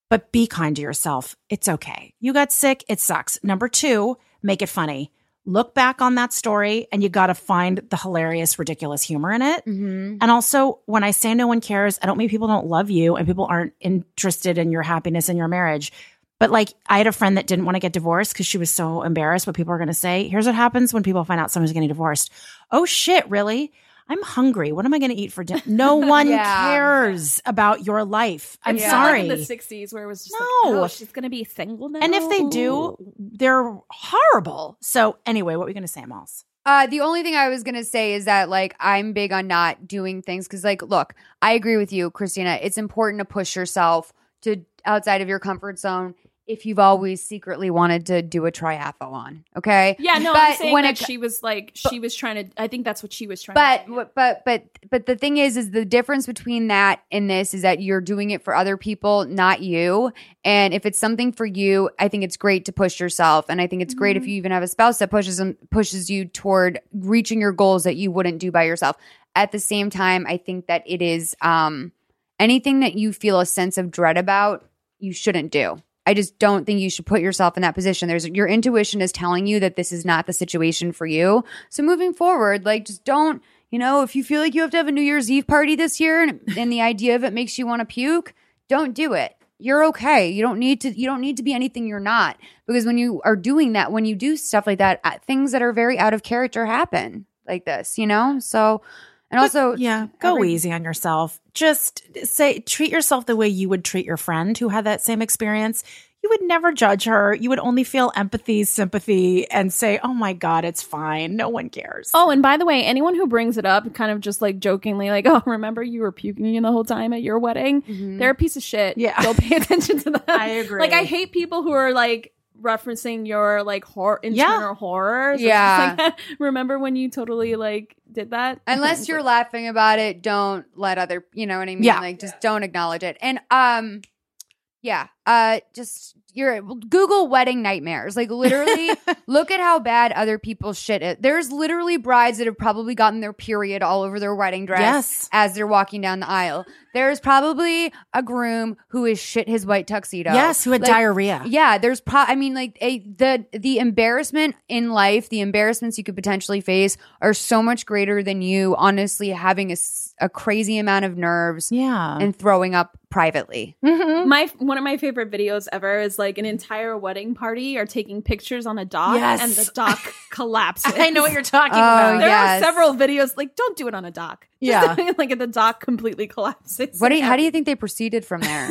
But be kind to yourself. It's okay. You got sick, it sucks. Number two, make it funny. Look back on that story and you got to find the hilarious, ridiculous humor in it. hmm And also, when I say no one cares, I don't mean people don't love you and people aren't interested in your happiness in your marriage. But like, I had a friend that didn't want to get divorced because she was so embarrassed what people are going to say. Here's what happens when people find out someone's getting divorced. Oh shit, really? I'm hungry. What am I going to eat for dinner? No one Yeah. cares about your life. I'm not sorry. like in the '60s where it was just No. like, oh, she's gonna be single now. and if they do, they're horrible. So anyway, what were we going to say, Moss? Uh, the only thing I was gonna say is that like I'm big on not doing things because like look, I agree with you, Christina. It's important to push yourself to outside of your comfort zone if you've always secretly wanted to do a triathlon. Okay. yeah, no, But I'm saying when that it- she was like she was trying to. I think that's what she was trying. But to say. but but but the thing is, is the difference between that and this is that you're doing it for other people, not you. And if it's something for you, I think it's great to push yourself, and I think it's great if Mm-hmm. you even have a spouse that pushes and pushes you toward reaching your goals that you wouldn't do by yourself. At the same time, I think that it is um, anything that you feel a sense of dread about, you shouldn't do. I just don't think you should put yourself in that position. There's your intuition is telling you that this is not the situation for you. So moving forward, like just don't, you know, if you feel like you have to have a New Year's Eve party this year and, and the idea of it makes you want to puke, don't do it. You're okay. You don't need to you don't need to be anything you're not because when you are doing that, when you do stuff like that, uh, things that are very out of character happen like this, you know? So and also yeah, go every- easy on yourself. Just say, treat yourself the way you would treat your friend who had that same experience. You would never judge her. You would only feel empathy, sympathy, and say, oh my God, it's fine. No one cares. Oh, and by the way, anyone who brings it up, kind of just like jokingly, like, "Oh, remember you were puking the whole time at your wedding?" Mhm. They're a piece of shit. Yeah. don't pay attention to them. I agree. Like, I hate people who are like referencing your like horror Yeah. internal horror. So Yeah. like, remember when you totally like did that? unless you're laughing about it don't let other you know what i mean Yeah. like just don't acknowledge it and um yeah uh just your google wedding nightmares like literally look at how bad other people shit it. there's literally brides that have probably gotten their period all over their wedding dress Yes. as they're walking down the aisle there's probably a groom who is shit his white tuxedo yes, who had Like, diarrhea. yeah, there's pro. I mean, like a, the the embarrassment in life, the embarrassments you could potentially face are so much greater than you honestly having a, a crazy amount of nerves Yeah. and throwing up privately. Mhm. my one of my favorite videos ever is like an entire wedding party are taking pictures on a dock Yes. and the dock collapses. I know what you're talking Oh, about. There yes. are several videos like don't do it on a dock. Just Yeah. like the dock completely collapses. What? Do you, how do you think they proceeded from there?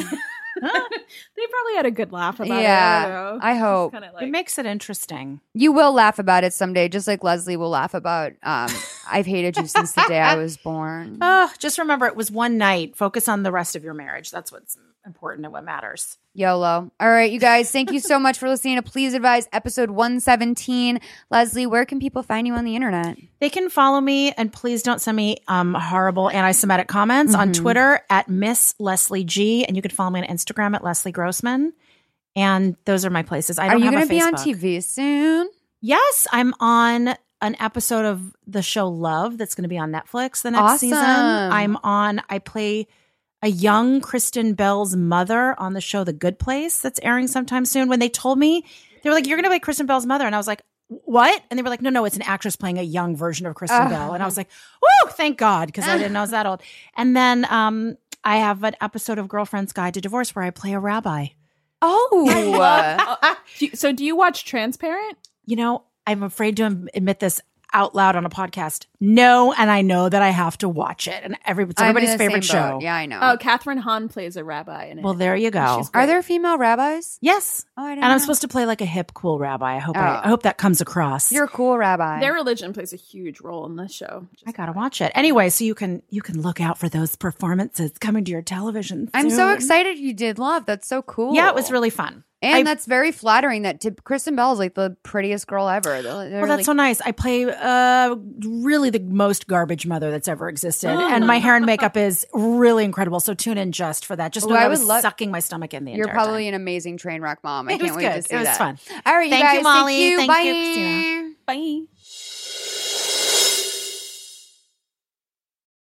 they probably had a good laugh about it. I yeah, don't. I hope Kind of It makes it interesting. you will laugh about it someday, just like Leslie will laugh about. Um, I've hated you since the day I was born. Oh, just remember it was one night. Focus on the rest of your marriage. That's what's important and what matters. YOLO. All right, you guys, thank you so much for listening to Please Advise episode 117. Leslie, where can people find you on the internet? They can follow me and please don't send me um, horrible anti Semitic comments on Mhm. Twitter at Miss Leslie G. And you can follow me on Instagram at Leslie Grossman. And those are my places. I Are don't you have going to be on TV soon? Yes, I'm on an episode of the show Love that's going to be on Netflix the next Awesome. season. I'm on, I play a young Kristen Bell's mother on the show The Good Place that's airing sometime soon. When they told me, they were like, You're going to play Kristen Bell's mother. And I was like, what? And they were like, no, no, it's an actress playing a young version of Kristen Oh. Bell. And I was like, woo, thank God, because I didn't know I was that old. And then um, I have an episode of Girlfriend's Guide to Divorce where I play a rabbi. Oh, Do so do you watch Transparent? You know, I'm afraid to admit this out loud on a podcast. No, and I know that I have to watch it. And every, it's everybody's favorite show. boat. Yeah, I know. Oh, Kathryn Hahn plays a rabbi in it. Well, there you go. Are there female rabbis? Yes. Oh, I didn't And I'm supposed to play like a hip, cool rabbi. I hope I, Oh. I hope that comes across. You're a cool rabbi. Their religion plays a huge role in this show. I gotta watch it anyway. So you can you can look out for those performances coming to your television. I'm so excited you did love. That's so cool. Yeah, it was really fun. And I- that's very flattering that to, Kristen Bell is like the prettiest girl ever. They're, they're Well, that's like- so nice. I play uh, really the most garbage mother that's ever existed, and my hair and makeup is really incredible. So tune in just for that. Just know that I I was love- sucking my stomach in the You're probably time. an amazing train wreck mom. I It can't was wait to good. see It was that. fun. All right, Thank you you. Molly. Thank you. Thank Bye. you. Bye.